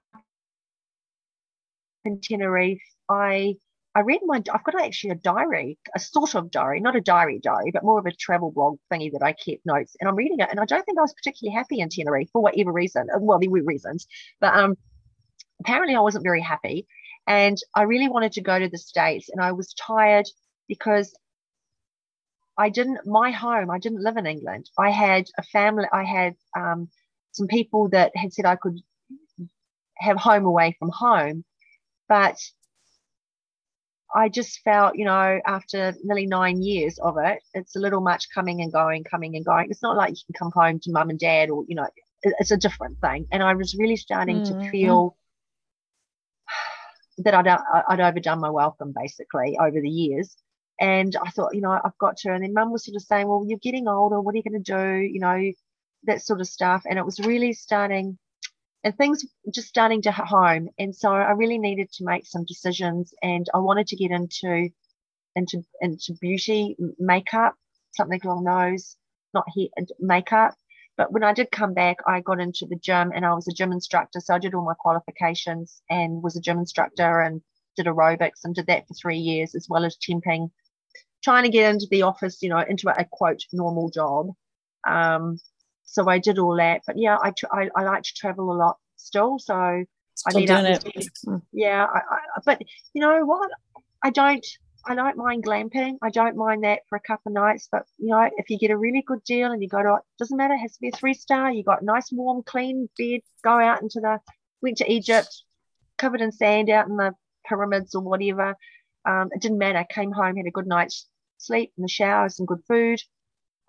in Tenerife I I read my I've got actually a diary, a sort of diary, not a diary diary, but more of a travel blog thingy that I kept notes. And I'm reading it, and I don't think I was particularly happy in Tenerife for whatever reason. Uh, well, there were reasons, but um, apparently I wasn't very happy, and I really wanted to go to the states, and I was tired because I didn't my home. I didn't live in England. I had a family. I had um, some people that had said I could have home away from home, but I just felt, you know, after nearly nine years of it, it's a little much coming and going, coming and going. It's not like you can come home to mum and dad or, you know, it's a different thing. And I was really starting mm-hmm. to feel that I'd, I'd overdone my welcome basically over the years. And I thought, you know, I've got to. And then mum was sort of saying, well, you're getting older. What are you going to do? You know, that sort of stuff. And it was really starting and things just starting to hit home. And so I really needed to make some decisions, and I wanted to get into into into beauty, makeup, something along those, not hair, makeup. But when I did come back, I got into the gym, and I was a gym instructor. So I did all my qualifications and was a gym instructor and did aerobics and did that for three years, as well as temping, trying to get into the office, you know, into a, a quote normal job. Um, so I did all that. But yeah, I, I, I like to travel a lot still. So
still I mean, doing
it. yeah, I, I, but you know what? I don't. I don't mind glamping. I don't mind that for a couple of nights. But you know, if you get a really good deal and you go to, doesn't matter. It has to be a three star. You got nice, warm, clean bed. Go out into the. Went to Egypt, covered in sand, out in the pyramids or whatever. Um, it didn't matter. Came home, had a good night's sleep in the shower, some good food,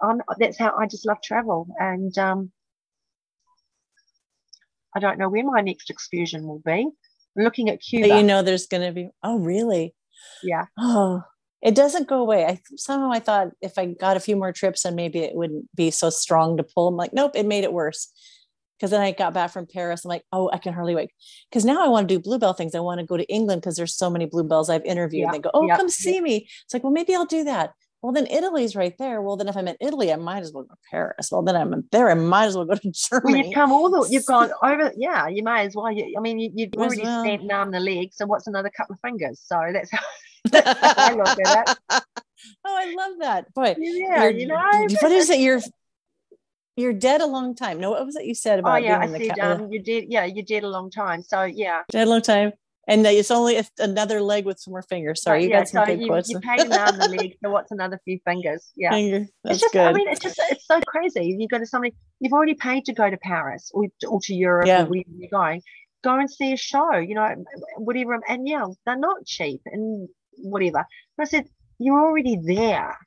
I'm, that's how I just love travel. And um, I don't know where my next excursion will be. looking at
But
Cuba.
you know, there's going to be. Oh, really?
yeah.
Oh, it doesn't go away. I somehow I thought if I got a few more trips and maybe it wouldn't be so strong to pull. I'm like, nope, it made it worse. Because then I got back from Paris. I'm like, oh, I can hardly wait. Because now I want to do bluebell things. I want to go to England because there's so many bluebells I've interviewed.
Yeah,
They go, oh,
yeah,
come
yeah.
see me. It's like, well, maybe I'll do that. Well, then Italy's right there. Well, then if I'm in Italy, I might as well go to Paris. Well, then I'm there. I might as well go to germany Well,
you've come all the, you've gone over, yeah, you may as well. You, I mean, you, you've already
well.
spent an arm and a leg, so what's another couple of fingers? So that's how, that's how I look at it.
oh, I love that. Boy,
Yeah,
you're-
know.
what is it? You're you're dead a long time. No, what was it you said about?
Oh yeah, I said um, you did. Yeah, you did a long time. So yeah,
dead a long time, and it's only another leg with some more fingers. Sorry, you
yeah.
got some
So
good
you,
quotes.
you paid arm and leg. So what's another few fingers? Yeah.
Finger. That's
it's just,
good.
I mean, it's just, it's so crazy. You go to somebody, you've already paid to go to Paris or, or to Europe
Yeah.
or wherever you're going. Go and see a show, you know, whatever. And yeah, they're not cheap and whatever. But I said, you're already there.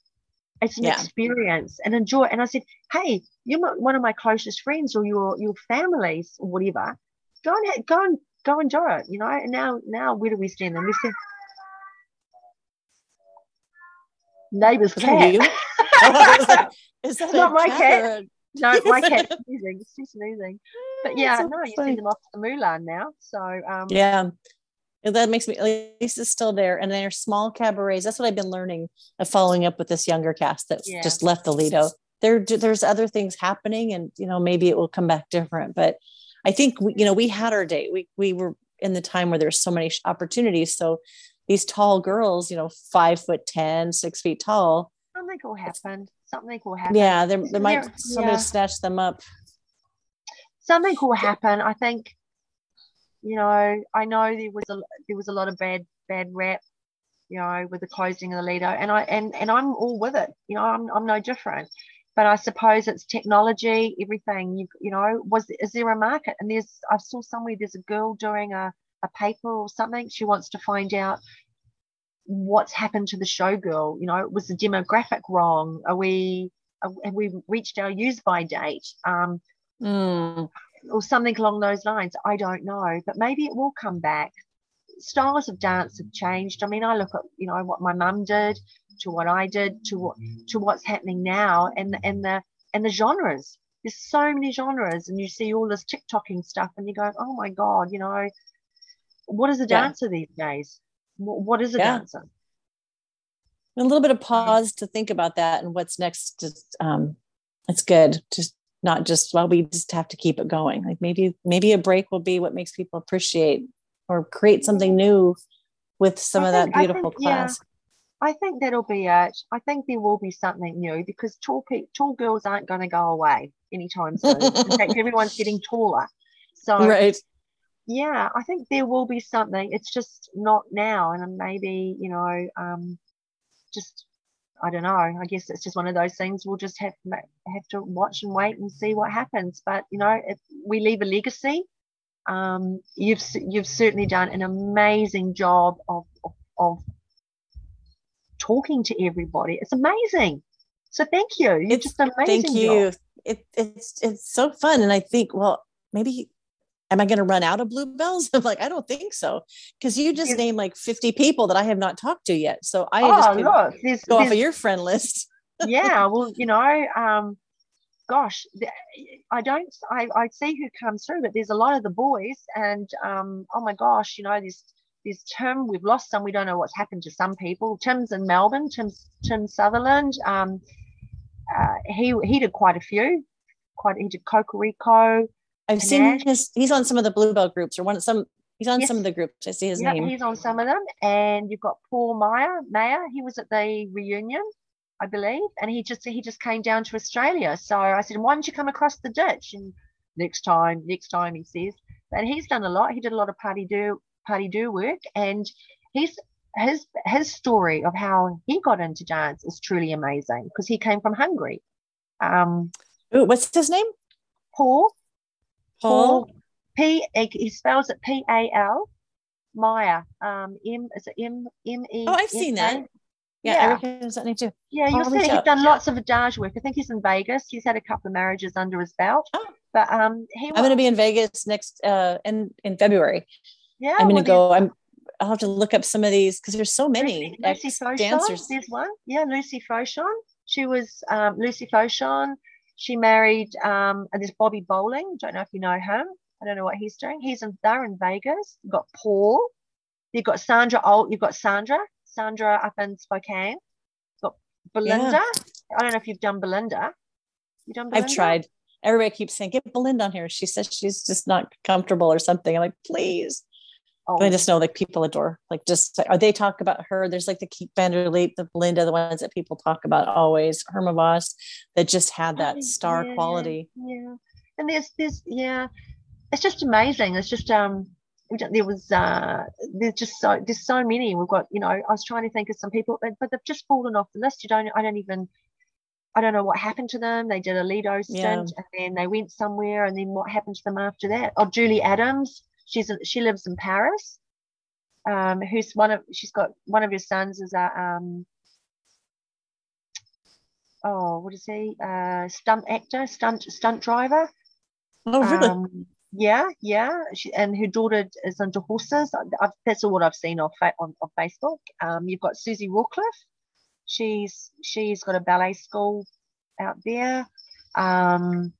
It's an
Yeah.
experience and enjoy. And I said, hey, you're one of my closest friends or your your families or whatever. Go and go and go enjoy it, you know. And now now where do we stand? And we said, neighbour's
Is that you? Oh, like, is that
not my cat.
or
No, my cat's sneezing. She's sneezing. But yeah,
so
no, you send them off to the Moulin now. So um,
Yeah. That makes me at least it's still there. And they're small cabarets. That's what I've been learning of following up with this younger cast that
Yeah.
just left the Lido. There, there's other things happening, and you know maybe it will come back different. But I think we, you know we had our day. We we were in the time where there's so many sh- opportunities. So these tall girls, you know, five foot ten, six feet tall.
something will happen. Something will happen.
Yeah, there, there might
There-
somebody
yeah.
snatch them up.
Something will happen. I think. You know, I know there was a there was a lot of bad bad rap. You know, with the closing of the Lido, and I and and I'm all with it. You know, I'm I'm no different. But I suppose it's technology, everything. You you know, was is there a market? And there's I saw somewhere there's a girl doing a a paper or something. She wants to find out what's happened to the showgirl. You know, was the demographic wrong? Are we are, have we reached our use by date? Um,
Mm,
or something along those lines. I don't know, but maybe it will come back. Styles of dance have changed. I mean, I look at you know what my mum did to what I did to what to what's happening now, and and the and the genres. There's so many genres, and you see all this TikToking stuff, and you go, oh my god, you know, what is a
Yeah.
dancer these days? What is a
Yeah.
dancer?
a little bit of pause to think about that and what's next. Just, um, it's good. Just not just well, we just have to keep it going. Like maybe maybe a break will be what makes people appreciate or create something new with some
I
of that
think- I
beautiful
think, yeah.
class.
I think that'll be it. I think there will be something new because tall pe- tall girls aren't going to go away anytime soon. In fact, everyone's getting taller. So
Right.
yeah, I think there will be something. It's just not now, and maybe you know, um, just I don't know. I guess it's just one of those things. We'll just have have to watch and wait and see what happens. But you know, if we leave a legacy, um, you've you've certainly done an amazing job of of, of talking to everybody. It's amazing. So thank you. You're
It's-
just amazing
Thank you. It, it's it's so fun, and I think well maybe. Am I going to run out of bluebells? I'm like, I don't think so, because you just
Yes.
named like 50 people that I have not talked to yet. So I
Oh, look, there's,
go off of your friend list.
yeah well you know um gosh i don't I, I see who comes through but there's a lot of the boys and um oh my gosh you know there's there's tim we've lost some we don't know what's happened to some people tim's in melbourne tim's tim sutherland um uh, he he did quite a few quite he did cocorico
I've seen
Nash.
his. He's on some of the bluebell groups, or one of some. He's on some of the groups. I see his
yeah
name.
he's on some of them and you've got paul meyer mayer he was at the reunion I believe, and he just he just came down to Australia. So I said, why don't you come across the ditch? And next time, next time, he says. And he's done a lot. He did a lot of party do party do work, and he's his his story of how he got into dance is truly amazing because he came from Hungary. Um,
Ooh, what's his name?
Paul
Paul.
P he spells it P A L Meyer um M is it M M E
Oh, I've seen that. Yeah,
Yeah.
I that name too.
Yeah, you'll see he's done lots of adage work. I think he's in Vegas. He's had a couple of marriages under his belt.
Oh.
But um he
I'm going to be in Vegas next uh in in February.
Yeah,
I'm gonna go. I'm. I'll have to look up some of these because there's so many
Lucy, Lucy
dancers.
There's one. Yeah, Lucy Fauchon. She was um, Lucy Fauchon. She married um, and there's Bobby Bowling. Don't know if you know him. I don't know what he's doing. He's in they're in Vegas. You've got Paul. You've got Sandra Old. You've got Sandra. Sandra up in Spokane. You've got Belinda. I don't know if you've done Belinda. You done Belinda?
I've tried. Everybody keeps saying, "Get Belinda on here." She says she's just not comfortable or something. I'm like, please.
Oh,
I just know like people adore. Like just are they talk about her? There's like the Keith Vanderleet, the Belinda, the ones that people talk about always. Herma Voss that just had that
Oh,
star
yeah,
quality.
Yeah, and there's there's yeah, it's just amazing. It's just um, there was uh, there's just so there's so many. We've got you know, I was trying to think of some people, but, but they've just fallen off the list. You don't, I don't even. I don't know what happened to them. They did a Lido stint
Yeah.
and then they went somewhere and then what happened to them after that? Oh, Julie Adams. She's she lives in Paris. Um, who's one of she's got one of her sons is a um oh what is he? Uh stunt actor, stunt stunt driver.
Oh, really?
Um, yeah, yeah. She, and her daughter is into horses. I've, that's all what I've seen off on, on Facebook. Um, you've got Susie Rawcliffe. She's she's got a ballet school out there. Um,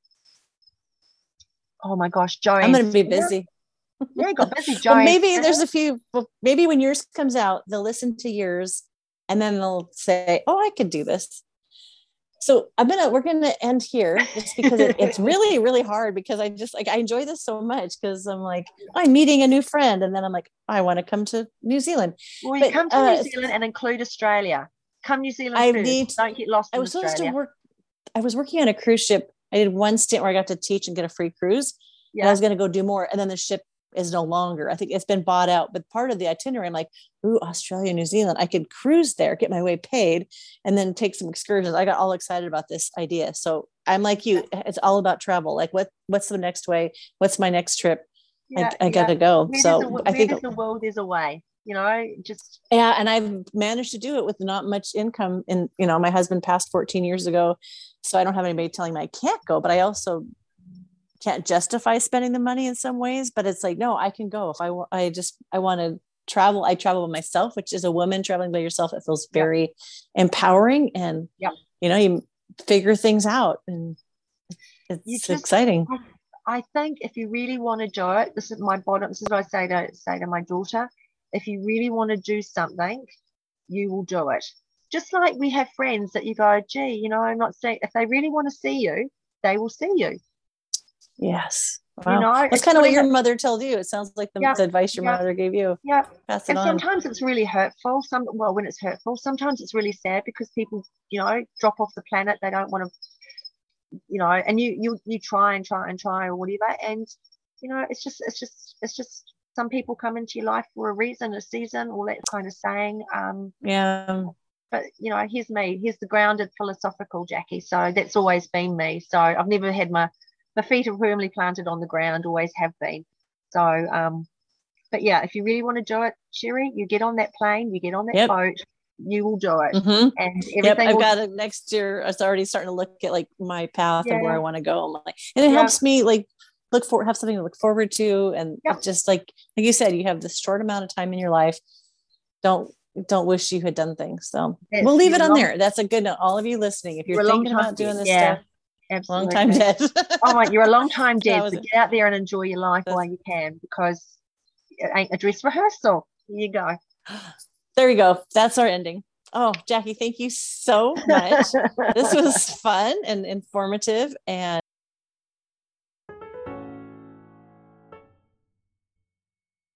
oh my gosh, Joanne.
I'm going to be busy.
Yeah, you got busy.
Well, maybe there's a few. Well, maybe when yours comes out, they'll listen to yours, and then they'll say, "Oh, I could do this." So I'm gonna we're gonna end here just because it, it's really really hard because I just like I enjoy this so much because I'm like I'm meeting a new friend and then I'm like I want to come to New Zealand.
Well, you
but,
come to
uh,
New Zealand and include Australia. Come New Zealand
I
first.
need-
Don't get lost
I was supposed to work. I was working on a cruise ship. I did one stint where I got to teach and get a free cruise. And I was going to go do more, and then the ship is no longer. I think it's been bought out. But part of the itinerary, I'm like, ooh, Australia, New Zealand. I could cruise there, get my way paid, and then take some excursions. I got all excited about this idea. So I'm like you. It's all about travel. Like, what what's the next way? What's my next trip?
yeah,
I, I
yeah.
gotta go.
Where
so
a,
I think
there's a will, there's a way. You know, just
yeah and i've managed to do it with not much income and you know my husband passed 14 years ago so i don't have anybody telling me i can't go but i also can't justify spending the money in some ways but it's like no i can go if i i just i want to travel i travel by myself which is a woman traveling by yourself it feels
Yep.
very empowering and
Yep.
you know you figure things out and it's
just-
exciting
I think if you really want to do it, this is my bottom. This is what I say to say to my daughter. If you really want to do something, you will do it. Just like we have friends that you go, gee, you know, I'm not saying if they really want to see you, they will see you.
Yes
You know,
that's
it's
kind of what your mother told you it sounds like the,
Yeah,
the advice your
yeah.
mother gave you
Yeah.
pass it
And
on
sometimes it's really hurtful. Some well, when it's hurtful, sometimes it's really sad because people, you know, drop off the planet. They don't want to, you know, and you you you try and try and try or whatever, and you know, it's just it's just it's just some people come into your life for a reason, a season, all that kind of saying. Um,
yeah
but you know, here's me. Here's the grounded philosophical Jackie. So that's always been me. So I've never had my my feet are firmly planted on the ground. Always have been. So um, but yeah, if you really want to do it, Sherry, you get on that plane, you get on that
Yep.
boat, you will do it,
Mhm.
and
Yep. I've
will,
got it next year. I was already starting to look at like my path and where I want to go. I'm like, and it
Yeah.
helps me like look for have something to look forward to, and
Yeah.
just like like you said, you have this short amount of time in your life. Don't don't wish you had done things. So we'll leave it on
long-
there. That's a good note. All of you listening, if you're
You're
thinking about doing this
Yeah,
stuff,
absolutely.
long time dead.
oh my, you're a long time dead. So get out there and enjoy your life
That's-
while you can, because it ain't a dress rehearsal. Here you go.
there you go. That's our ending. Oh, Jackie, thank you so much. this was fun and informative and